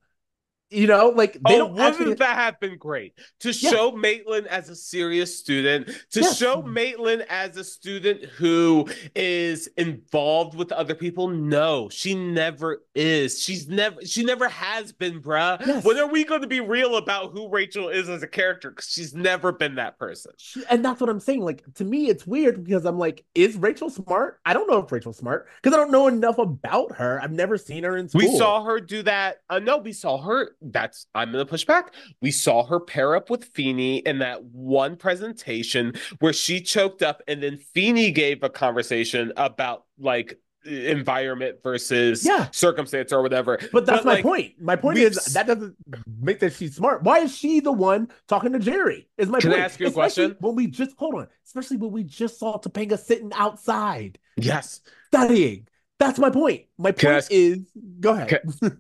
You know, like they oh, don't wouldn't actually. that have been great to Yeah. show Maitland as a serious student, to Yes. show Maitland as a student who is involved with other people? No, she never is. She's never, she never has been, bruh. Yes. When are we going to be real about who Rachel is as a character? Because she's never been that person. She- and that's what I'm saying. Like to me, it's weird because I'm like, is Rachel smart? I don't know if Rachel's smart because I don't know enough about her. I've never seen her in school. We saw her do that. Uh, no, we saw her. That's I'm gonna push back. We saw her pair up with Feeny in that one presentation where she choked up, and then Feeny gave a conversation about like environment versus Yeah. circumstance or whatever. But that's my like, point. My point is that doesn't make that she's smart. Why is she the one talking to Jerry? Is my Can I point. ask you a Especially question? When we just hold on, especially when we just saw Topanga sitting outside Yes. studying. That's my point. My point ask- is, go ahead.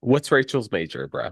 What's Rachel's major, bro?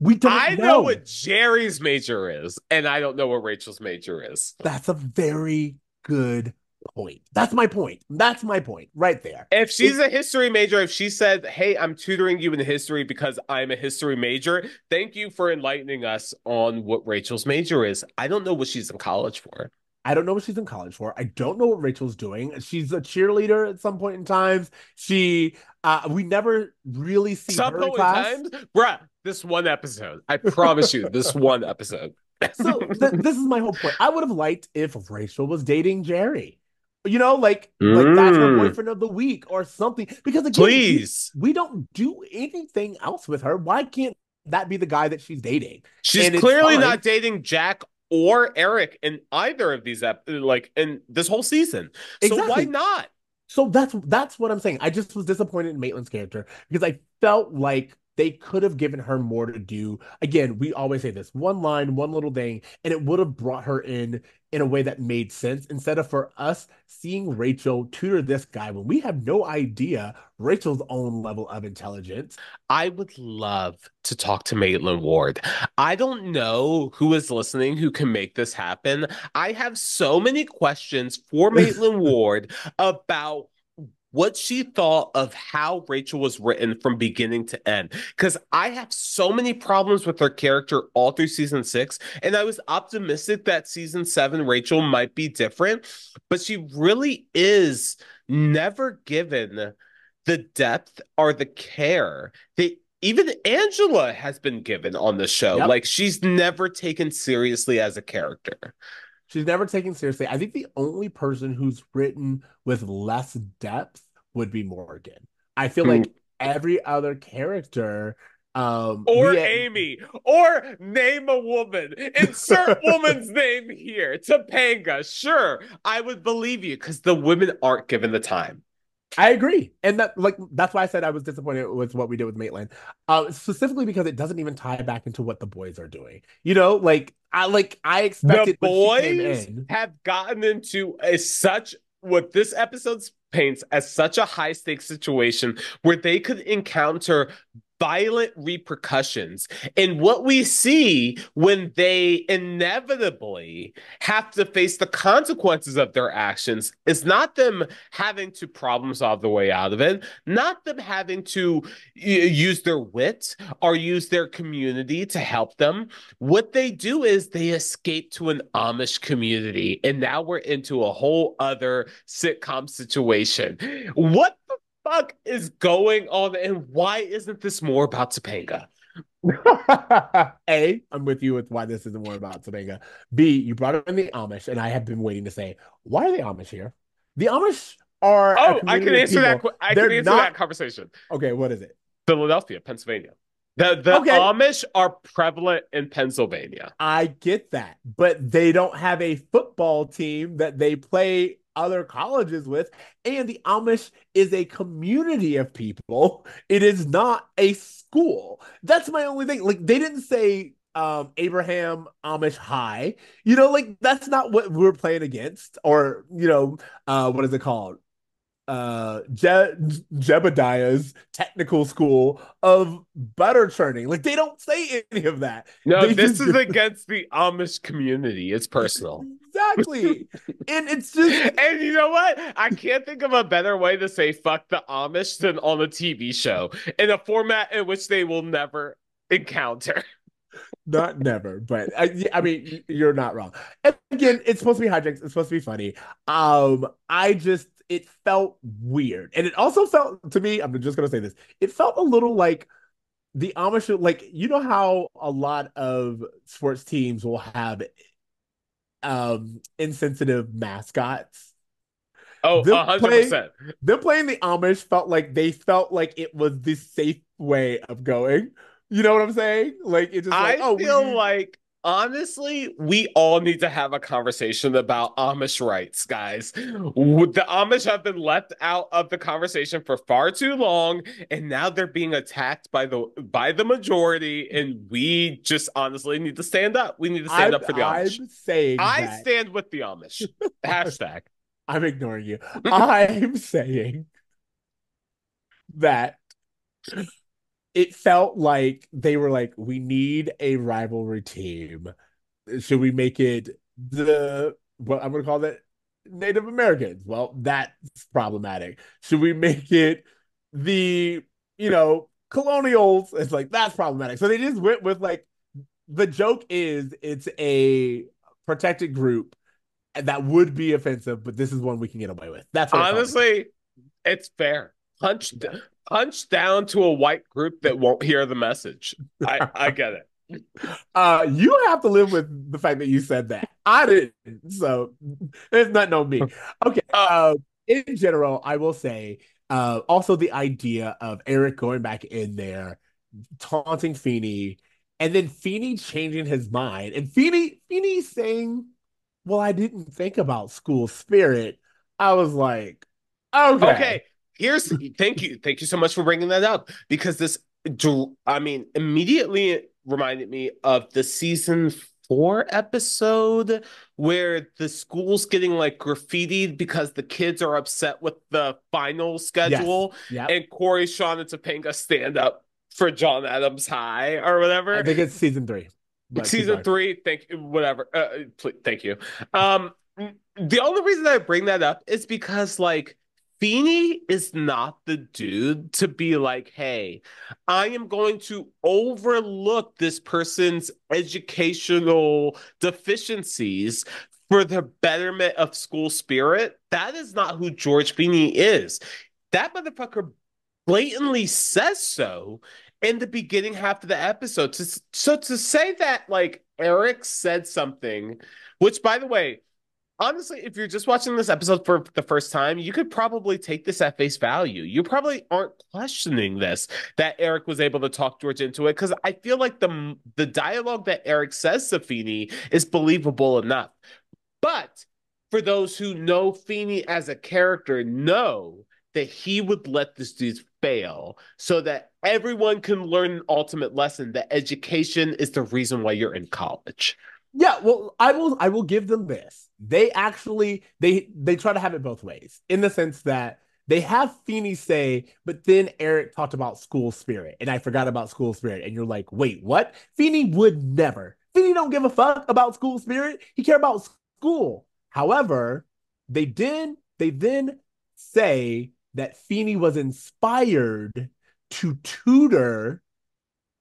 we don't I know. know what Jerry's major is, and I don't know what Rachel's major is. That's a very good point. That's my point. That's my point right there. If she's a history major, if she said, Hey, I'm tutoring you in history because I'm a history major, thank you for enlightening us on what Rachel's major is. I don't know what she's in college for. I don't know what she's in college for. I don't know what Rachel's doing. She's a cheerleader at some point in times. She, uh, we never really see Some her in point in class. times, bruh, this one episode. I promise you, this one episode. so th- this is my whole point. I would have liked if Rachel was dating Jerry. You know, like like that's her Mm. boyfriend of the week or something. Because again, we- Please. we, don't do anything else with her. Why can't that be the guy that she's dating? She's And clearly not dating Jack or Eric in either of these ep- like in this whole season. So why Exactly. not? So that's that's what I'm saying. I just was disappointed in Maitland's character because I felt like they could have given her more to do. Again, we always say this one line, one little thing, and it would have brought her in in a way that made sense instead of for us seeing Rachel tutor this guy when we have no idea Rachel's own level of intelligence. I would love to talk to Maitland Ward. I don't know who is listening who can make this happen. I have so many questions for Maitland Ward about what she thought of how Rachel was written from beginning to end. Because I have so many problems with her character all through season six. And I was optimistic that season seven, Rachel might be different, but she really is never given the depth or the care that even Angela has been given on the show. Yep. Like she's never taken seriously as a character. She's never taken seriously. I think the only person who's written with less depth would be Morgan. I feel like every other character, um, Or we- Amy, or name a woman. Insert woman's name here. Topanga. Sure, I would believe you because the women aren't given the time. I agree, and that like that's why I said I was disappointed with what we did with Maitland, uh, specifically because it doesn't even tie back into what the boys are doing. You know, like I like I The expected came boys have gotten into a such what this episode paints as such a high stakes situation where they could encounter violent repercussions. And what we see when they inevitably have to face the consequences of their actions is not them having to problem solve the way out of it, not them having to use their wit or use their community to help them. What they do is they escape to an Amish community. And now we're into a whole other sitcom situation. What the fuck is going on? And why isn't this more about Topanga? A, I'm with you with why this isn't more about Topanga. B, you brought in the Amish, and I have been waiting to say, why are the Amish here? The Amish are. Oh, I can answer that. I They're can answer not- that conversation. Okay, what is it? Philadelphia, Pennsylvania. The the Okay. Amish are prevalent in Pennsylvania. I get that, but they don't have a football team that they play other colleges with. And the Amish is a community of people. It is not a school. That's my only thing. Like they didn't say um Abraham Amish High. You know, like that's not what we're playing against. Or, you know, uh what is it called? Uh Je- Jebediah's technical school of butter churning. Like they don't say any of that. No, They this is against the Amish community. It's personal. Exactly. and it's just And you know what? I can't think of a better way to say fuck the Amish than on a TV show in a format in which they will never encounter. not never, but I, I mean, you're not wrong. And again, it's supposed to be hijinks. It's supposed to be funny. Um, I just it felt weird, and it also felt to me. I'm just gonna say this. It felt a little like the Amish, like you know how a lot of sports teams will have um insensitive mascots. Oh, Them a hundred playing- percent. them playing the Amish felt like they felt like it was the safe way of going. You know what I'm saying? Like it just like, I oh, feel need- like honestly, we all need to have a conversation about Amish rights, guys. The Amish have been left out of the conversation for far too long, and now they're being attacked by the by the majority, and we just honestly need to stand up. We need to stand I'm, up for the Amish. I'm saying I that. stand with the Amish. Hashtag. I'm ignoring you. I'm saying that it felt like they were like, we need a rivalry team. Should we make it the what I'm gonna call that Native Americans? Well, that's problematic. Should we make it the you know colonials? It's like that's problematic. So they just went with like the joke is it's a protected group that would be offensive, but this is one we can get away with. That's what it felt like. Honestly, it's fair. Punch punch down to a white group that won't hear the message. I, I get it. Uh, you have to live with the fact that you said that. I didn't, so it's not on me. Okay. Uh, in general, I will say, uh, also the idea of Eric going back in there, taunting Feeny, and then Feeny changing his mind, and Feeny Feeny saying, "Well, I didn't think about school spirit." I was like, "Okay, Okay, here's thank you, thank you so much for bringing that up because this, I mean, immediately it reminded me of the season four episode where the school's getting like graffitied because the kids are upset with the final schedule, yeah." and Cory, Shawn, and Topanga stand up for John Adams High or whatever. I think it's season three. season three thank you whatever uh, pl- thank you um the only reason i bring that up is because like Feeny is not the dude to be like, hey, I am going to overlook this person's educational deficiencies for the betterment of school spirit. That is not who George Feeny is. That motherfucker blatantly says so in the beginning half of the episode. So to say that like Eric said something, which by the way, honestly, if you're just watching this episode for the first time, you could probably take this at face value. You probably aren't questioning this that Eric was able to talk George into it because I feel like the the dialogue that Eric says to Feeny is believable enough. But for those who know Feeny as a character, know that he would let this dude fail so that everyone can learn an ultimate lesson that education is the reason why you're in college. Yeah, well, I will I will give them this. They actually they they try to have it both ways in the sense that they have Feeny say, but then Eric talked about school spirit, and I forgot about school spirit. And you're like, wait, what? Feeny would never. Feeny don't give a fuck about school spirit. He care about school. However, they did they then say that Feeny was inspired to tutor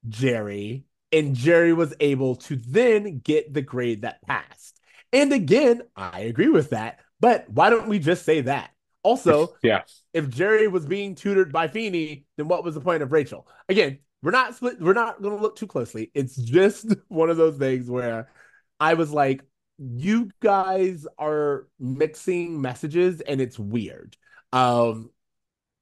Jerry, and Jerry was able to then get the grade that passed. And again, I agree with that, but why don't we just say that? Also, yeah, if Jerry was being tutored by Feeny, then what was the point of Rachel? Again, we're not split, we're not going to look too closely. It's just one of those things where I was like, you guys are mixing messages and it's weird. Um,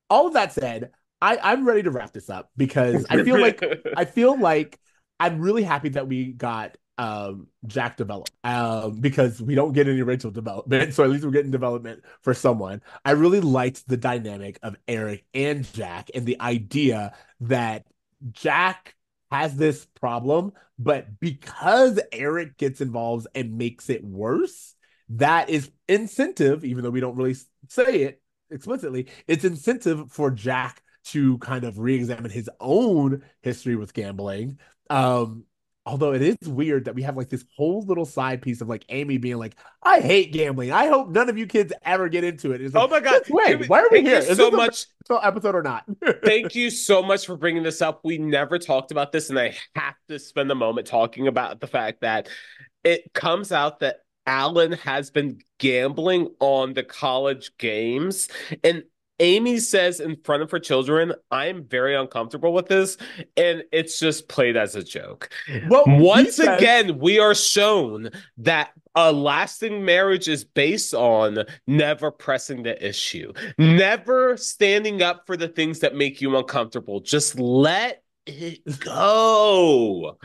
all of that said, I, I'm ready to wrap this up because I feel like I feel like I'm really happy that we got um, Jack developed um, because we don't get any Rachel development. So at least we're getting development for someone. I really liked the dynamic of Eric and Jack and the idea that Jack has this problem, but because Eric gets involved and makes it worse, that is incentive, even though we don't really say it explicitly, it's incentive for Jack to kind of re-examine his own history with gambling. Um, although it is weird that we have like this whole little side piece of like Amy being like, "I hate gambling. I hope none of you kids ever get into it." It's like, oh my god! Wait, why are we here? Is so much episode or not? thank you so much for bringing this up. We never talked about this, and I have to spend a moment talking about the fact that it comes out that Alan has been gambling on the college games, and Amy says in front of her children, I'm very uncomfortable with this. And it's just played as a joke. Well, Once says- again, we are shown that a lasting marriage is based on never pressing the issue, never standing up for the things that make you uncomfortable. Just let it go.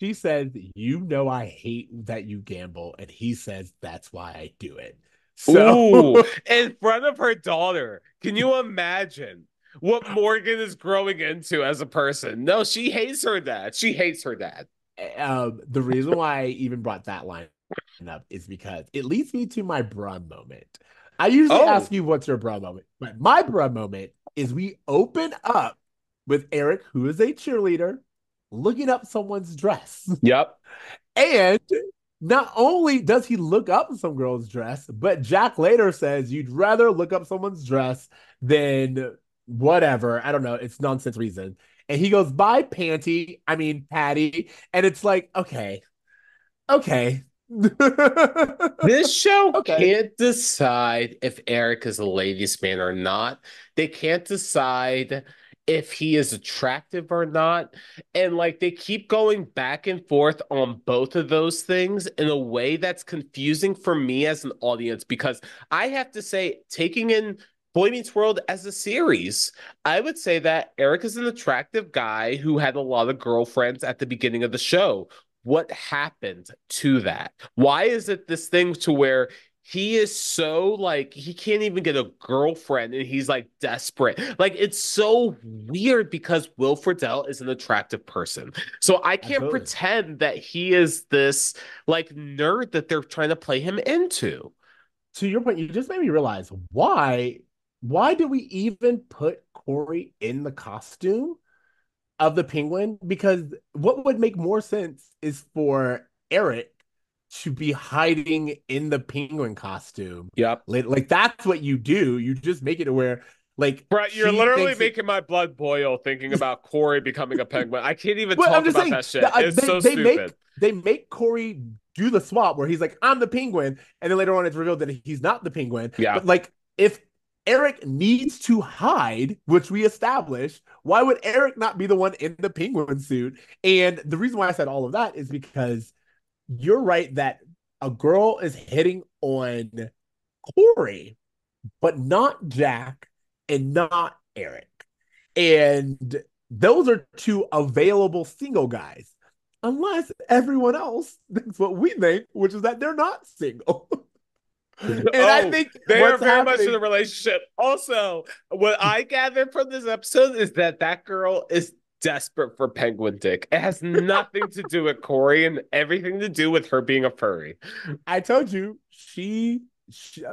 She says, You know, I hate that you gamble. And he says, That's why I do it. So Ooh, in front of her daughter, can you imagine what Morgan is growing into as a person? No, she hates her dad. She hates her dad. Um, the reason why I even brought that line up is because it leads me to my bra moment. I usually oh. ask you what's your bra moment, but my bra moment is we open up with Eric, who is a cheerleader, looking up someone's dress. Yep. And not only does he look up some girl's dress, but Jack later says you'd rather look up someone's dress than whatever. I don't know. It's nonsense reason. And he goes, by Panty, I mean Patty. And it's like, okay, okay. this show okay. can't decide if Eric is a ladies' man or not. They can't decide if he is attractive or not. And like they keep going back and forth on both of those things in a way that's confusing for me as an audience because I have to say, taking in Boy Meets World as a series, I would say that Eric is an attractive guy who had a lot of girlfriends at the beginning of the show. What happened to that? Why is it this thing to where he is so like he can't even get a girlfriend and he's like desperate. Like it's so weird because will friedle is an attractive person. So i can't Absolutely. pretend that he is this like nerd that they're trying to play him into. To your point you just made me realize why why did we even put cory in the costume of the penguin? Because what would make more sense is for eric to be hiding in the penguin costume. Yep. Like, like that's what you do. You just make it to where like Brett, you're literally thinks it- making my blood boil thinking about Cory becoming a penguin. I can't even Well, talk about saying, that shit. that- uh, It's they- so they make- stupid. they make Cory do the swap where he's like, I'm the penguin, and then later on it's revealed that he's not the penguin. Yeah. But like if Eric needs to hide, which we established, why would Eric not be the one in the penguin suit? And the reason why I said all of that is because you're right that a girl is hitting on Cory, but not Jack and not Eric. And those are two available single guys, unless everyone else thinks what we think, which is that they're not single. and I Oh, think They are very much in a relationship. Also, what I gathered from this episode is that that girl is desperate for penguin dick. It has nothing to do with Cory and everything to do with her being a furry. I told you she she,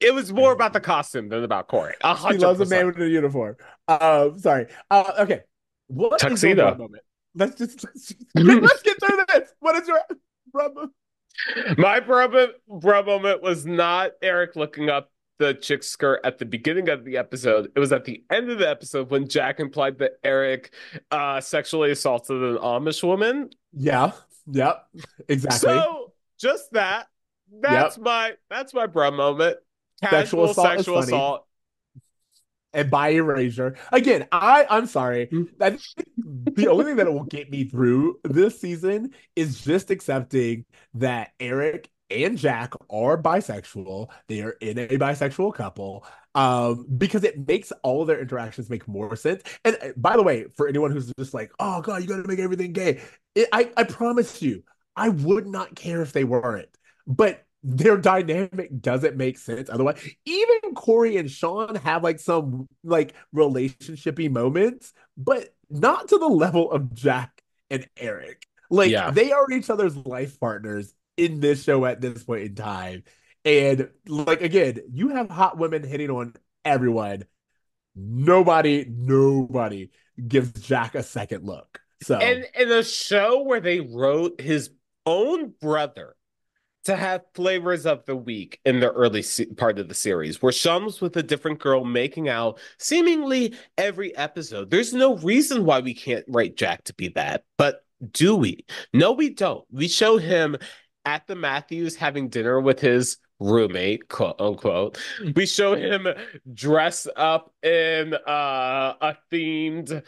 It was more about the costume than about Cory. A she hundred loves a man with a uniform. Um, sorry. Uh, okay. What is your Tuxedo. moment? Let's just let's, just, let's get through this. What is your moment? My bro, bro moment was not Eric looking up the chick skirt at the beginning of the episode. It was at the end of the episode when Jack implied that Eric uh, sexually assaulted an Amish woman. Yeah. Yep. Exactly. So just that. That's my that's my bro moment. Sexual Casual assault is sexual assault. and by erasure. Again, I I'm sorry. Mm. I the only thing that will get me through this season is just accepting that Eric and Jack are bisexual. They are in a bisexual couple. Um, because it makes all of their interactions make more sense. And uh, by the way, for anyone who's just like, oh god, you gotta make everything gay. It, I I promise you, I would not care if they weren't. But their dynamic doesn't make sense otherwise. Even Cory and Shawn have like some like relationshipy moments, but not to the level of Jack and Eric. Like Yeah. they are each other's life partners in this show at this point in time. And like again, you have hot women hitting on everyone. Nobody, nobody gives Jack a second look. So And in a show where they wrote his own brother to have flavors of the week in the early se- part of the series, where Shawn's with a different girl making out seemingly every episode. There's no reason why we can't write Jack to be that, but do we? No, we don't. We show him at the Matthews having dinner with his roommate, quote unquote. We show him dress up in uh, a themed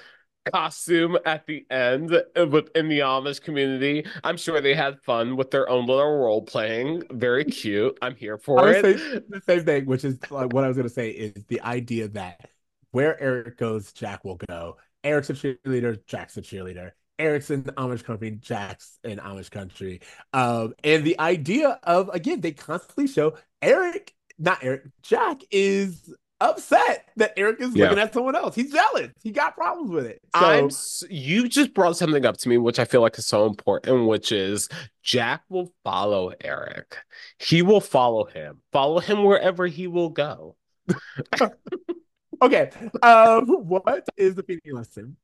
costume at the end within the Amish community. I'm sure they had fun with their own little role playing. Very cute. I'm here for it. the same thing, which is like what I was gonna say is the idea that where Eric goes, Jack will go. Eric's a cheerleader, Jack's a cheerleader. Eric's in the Amish country, Jack's in Amish country. Um, and the idea of again, they constantly show Eric, not Eric, Jack is upset that Eric is Yeah. looking at someone else. He's jealous. He got problems with it. So I'm you just brought something up to me which I feel like is so important which is Jack will follow Eric. He will follow him. Follow him wherever he will go. okay. Um, what is the Feeny lesson?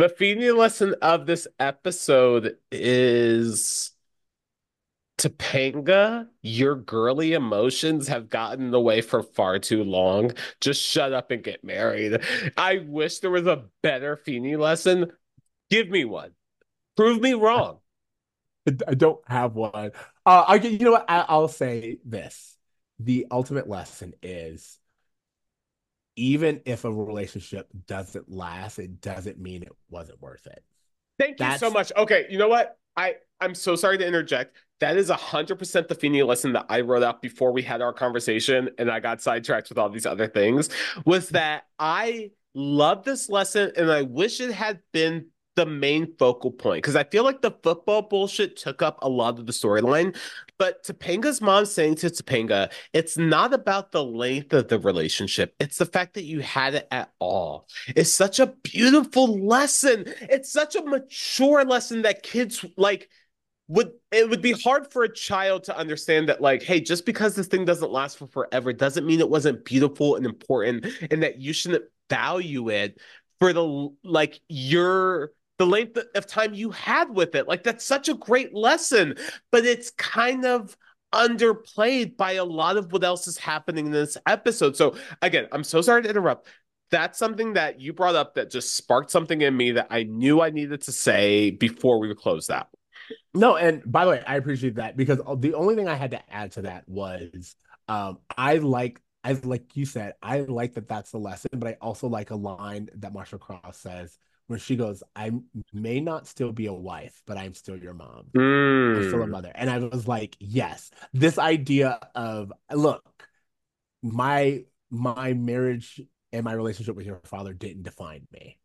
The Feeny lesson of this episode is Topanga, your girly emotions have gotten in the way for far too long. Just shut up and get married. I wish there was a better Feeny lesson. Give me one. Prove me wrong. I don't have one. Uh, I you know what? I, I'll say this: the ultimate lesson is, even if a relationship doesn't last, it doesn't mean it wasn't worth it. Thank you so much. Okay, you know what? I I'm so sorry to interject. That is a hundred percent the Feeny lesson that I wrote out before we had our conversation, and I got sidetracked with all these other things. Was that I love this lesson, and I wish it had been the main focal point because I feel like the football bullshit took up a lot of the storyline. But Topanga's mom saying to Topanga, it's not about the length of the relationship, it's the fact that you had it at all. It's such a beautiful lesson. It's such a mature lesson that kids like would it would be hard for a child to understand that like hey just because this thing doesn't last for forever doesn't mean it wasn't beautiful and important and that you shouldn't value it for the like your the length of time you had with it. Like that's such a great lesson, but it's kind of underplayed by a lot of what else is happening in this episode. So again, I'm so sorry to interrupt. That's something that you brought up that just sparked something in me that I knew I needed to say before we close that. No, and by the way, I appreciate that because the only thing I had to add to that was um, I like I like you said, I like that that's the lesson, but I also like a line that Marcia Cross says when she goes, I may not still be a wife, but I'm still your mom. Mm. I'm still a mother. And I was like, yes, this idea of look, my my marriage and my relationship with your father didn't define me.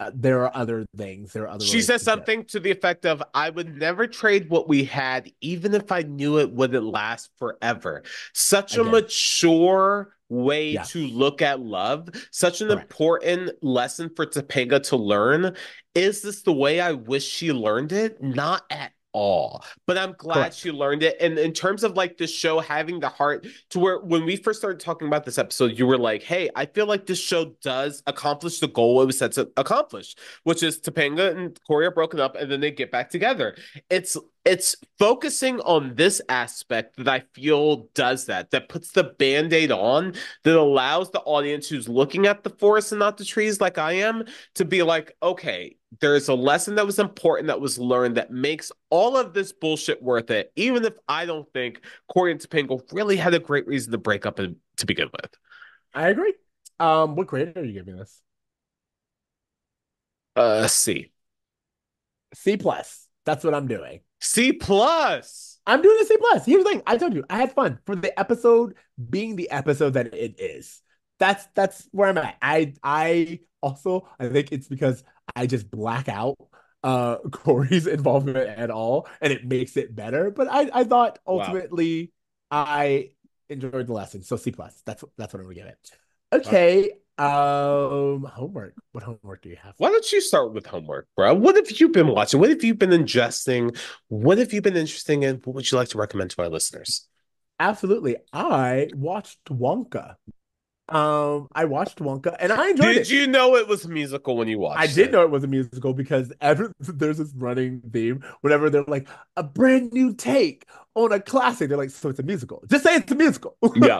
Uh, there are other things. There are other. She says something to the effect of, "I would never trade what we had, even if I knew it wouldn't last forever." Such a Again. mature way Yeah. to look at love. Such an Correct. important lesson for Topanga to learn. Is this the way I wish she learned it? Not at all. But I'm glad Correct. she learned it. And in terms of like the show having the heart to where when we first started talking about this episode, you were like, hey, I feel like this show does accomplish the goal it was set to accomplish, which is Topanga and Cory are broken up and then they get back together. It's it's focusing on this aspect that I feel does that, that puts the band-aid on, that allows the audience who's looking at the forest and not the trees like I am to be like, okay, there's a lesson that was important that was learned that makes all of this bullshit worth it, even if I don't think Cory and Topanga really had a great reason to break up in, to begin with. I agree. Um, what grade are you giving this? Uh, C. C plus. That's what I'm doing. C plus. I'm doing a C plus. Here's the thing. I told you I had fun for the episode being the episode that it is. That's that's where I'm at. I I also I think it's because I just black out uh Cory's involvement at all and it makes it better. But I I thought Wow. ultimately I enjoyed the lesson. So C plus. That's that's what I'm gonna give it. Okay. Um homework. What homework do you have? Why don't you start with homework, bro? What have you been watching? What have you been ingesting? What have you been interested in? What would you like to recommend to our listeners? Absolutely. I watched Wonka. Um, I watched Wonka and I enjoyed Did it. you know it was a musical when you watched I did it? know it was a musical because every, there's this running theme whenever they're like a brand new take on a classic. They're like, so it's a musical. Just say it's a musical. Yeah.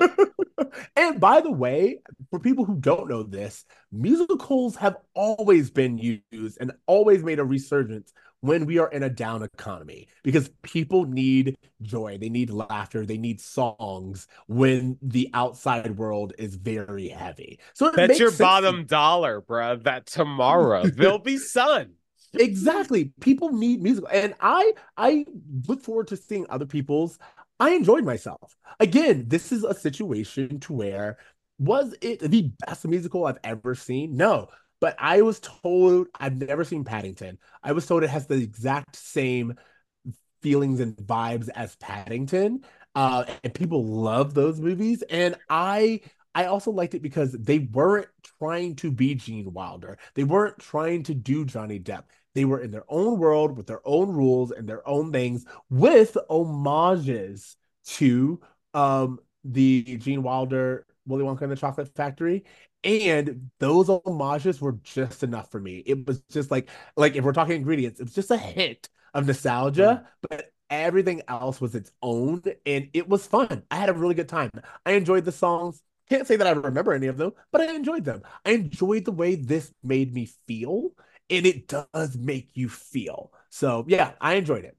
and by the way, for people who don't know this, musicals have always been used and always made a resurgence when we are in a down economy because people need joy, they need laughter, they need songs when the outside world is very heavy. So That's your to bottom dollar, bro. That tomorrow there'll be sun. exactly people need music and i i look forward to seeing other people's i enjoyed myself again this is a situation to where was it the best musical i've ever seen no but i was told i've never seen paddington i was told it has the exact same feelings and vibes as paddington uh and people love those movies and i I also liked it because they weren't trying to be Gene Wilder. They weren't trying to do Johnny Depp. They were in their own world with their own rules and their own things with homages to um the Gene Wilder Willy Wonka and the Chocolate Factory. And those homages were just enough for me. It was just like like if we're talking ingredients, it's just a hint of nostalgia, mm. but everything else was its own and it was fun. I had a really good time. I enjoyed the songs. Can't say that I remember any of them, but I enjoyed them. I enjoyed the way this made me feel, and it does make you feel. So yeah, I enjoyed it.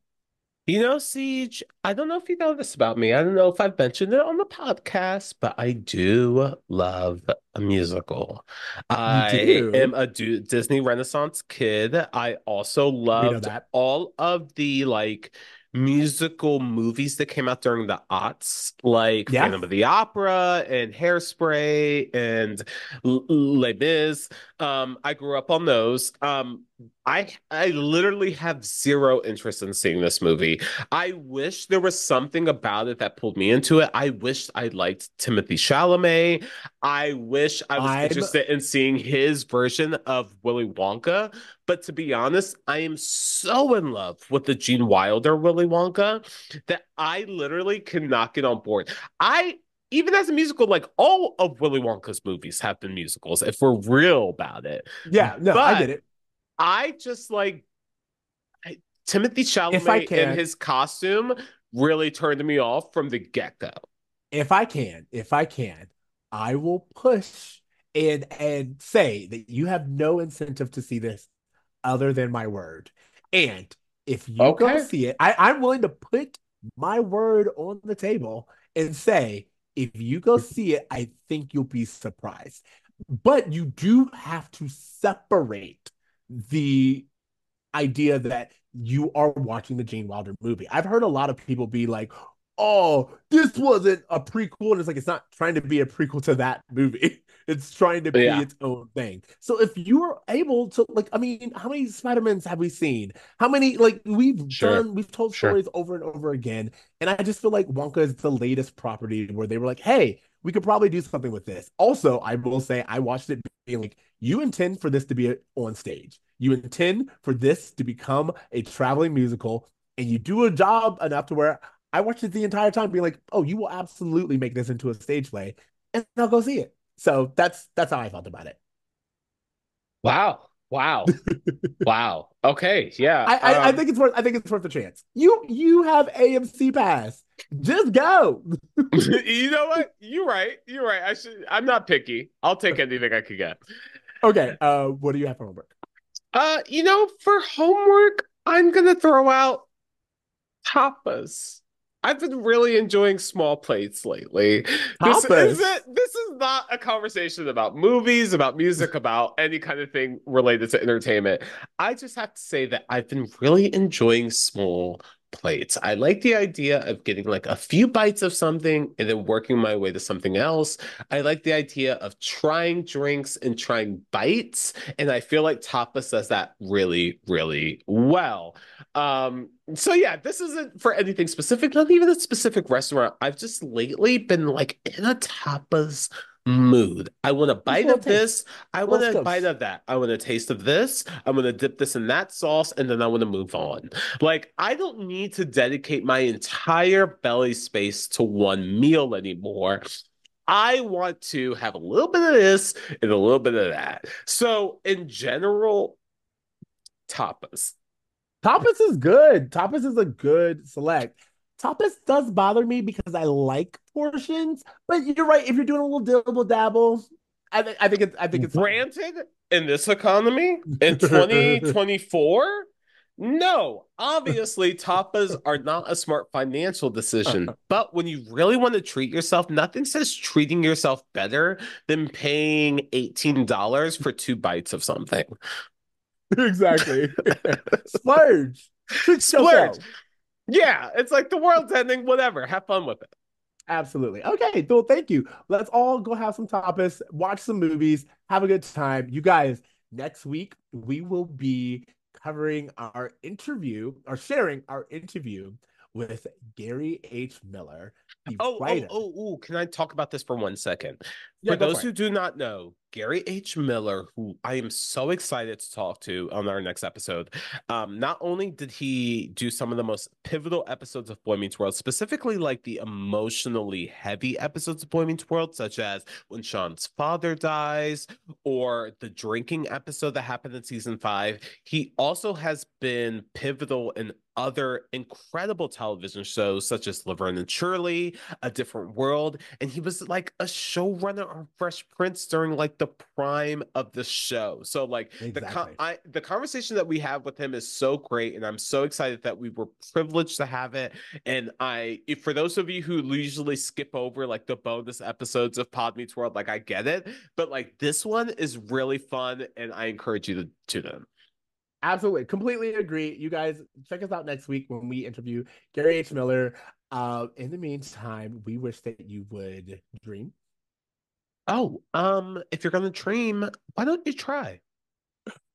You know, Ceej, I don't know if you know this about me. I don't know if I've mentioned it on the podcast, but I do love a musical. I am a du- Disney Renaissance kid. I also loved that. all of the like musical movies that came out during the aughts, like Yeah. Phantom of the Opera and Hairspray and Les Mis. Um, I grew up on those. Um, I I literally have zero interest in seeing this movie. I wish there was something about it that pulled me into it. I wish I liked Timothée Chalamet. I wish I was I'm- interested in seeing his version of Willy Wonka. But to be honest, I am so in love with the Gene Wilder Willy Wonka that I literally cannot get on board. I even as a musical, like all of Willy Wonka's movies have been musicals, if we're real about it. Yeah, no, I But- get it. I just like I, Timothée Chalamet in his costume really turned me off from the get go. if I can, if I can, I will push and and say that you have no incentive to see this other than my word. And if you go Okay. see it, I, I'm willing to put my word on the table and say, if you go see it, I think you'll be surprised. But you do have to separate the idea that you are watching the Gene Wilder movie. I've heard a lot of people be like, oh, this wasn't a prequel. And it's like, it's not trying to be a prequel to that movie. It's trying to be Yeah. its own thing. So if you are able to, like, I mean, how many Spider-Mans have we seen? How many, like, we've Sure. done, we've told Sure. stories over and over again. And I just feel like Wonka is the latest property where they were like, hey, we could probably do something with this. Also, I will say, I watched it being like, you intend for this to be on stage. You intend for this to become a traveling musical, and you do a job enough to where I watched it the entire time, being like, "Oh, you will absolutely make this into a stage play," and I'll go see it. So that's that's how I felt about it. Wow. Wow. wow. Okay. Yeah. I I, I um, think it's worth I think it's worth a chance. You you have AMC pass, just go. you know what? You're right. You're right. I should I'm not picky. I'll take anything I could get. Okay, uh, what do you have for homework? Uh, you know, for homework, I'm gonna throw out tapas. I've been really enjoying small plates lately. This isn't this is not a conversation about movies, about music, about any kind of thing related to entertainment. I just have to say that I've been really enjoying small plates. I like the idea of getting like a few bites of something and then working my way to something else. I like the idea of trying drinks and trying bites. And I feel like tapas does that really, really well. Um, so yeah, this isn't for anything specific, not even a specific restaurant. I've just lately been like in a tapas Mm-hmm. mood. I want a bite of this. I want a bite of that. I want a taste of this. I'm going to dip this in that sauce and then I want to move on. Like, I don't need to dedicate my entire belly space to one meal anymore. I want to have a little bit of this and a little bit of that. So, in general, tapas. Tapas is good. Tapas is a good select. Tapas does bother me because I like portions, but you're right. If you're doing a little dibble dabble, I think I think it's I think it's fine. Granted, in this economy, in 2024, no, obviously, tapas are not a smart financial decision. But when you really want to treat yourself, nothing says treating yourself better than paying $18 for two bites of something. exactly. Splurge. Treat Splurge. Yeah, it's like the world's ending, whatever. Have fun with it. Absolutely. Okay, well, thank you. Let's all go have some tapas, watch some movies, have a good time. You guys, next week we will be covering our interview or sharing our interview with Gary H. Miller, Oh, oh, oh, oh, can I talk about this for one second? Yeah, for those for who do not know, Gary H. Miller, who I am so excited to talk to on our next episode, um, not only did he do some of the most pivotal episodes of Boy Meets World, specifically like the emotionally heavy episodes of Boy Meets World, such as when Shawn's father dies or the drinking episode that happened in season five, he also has been pivotal in other incredible television shows such as Laverne and Shirley, A Different World, and he was like a showrunner on Fresh Prince during like the prime of the show. So like the con- I the conversation that we have with him is so great, and I'm so excited that we were privileged to have it. And I, if for those of you who usually skip over like the bonus episodes of Pod Meets World, like I get it, but like this one is really fun, and I encourage you to tune in. Absolutely. Completely agree. You guys check us out next week when we interview Gary H. Miller. Uh, in the meantime, we wish that you would dream. Oh, um, if you're gonna dream, why don't you try?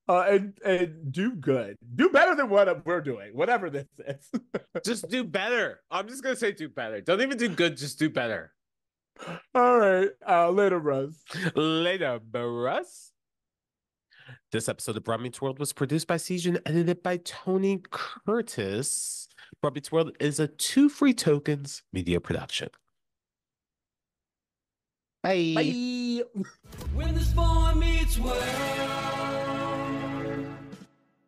Uh, and and do good. Do better than what we're doing, whatever this is. Just do better. I'm just gonna say do better. Don't even do good, just do better. All right. Uh, later, bros. Later, Russ. This episode of Bruh Meets World was produced by Season, and edited by Tony Curtis. Bruh Meets World is a two free tokens media production. Bye. Bye.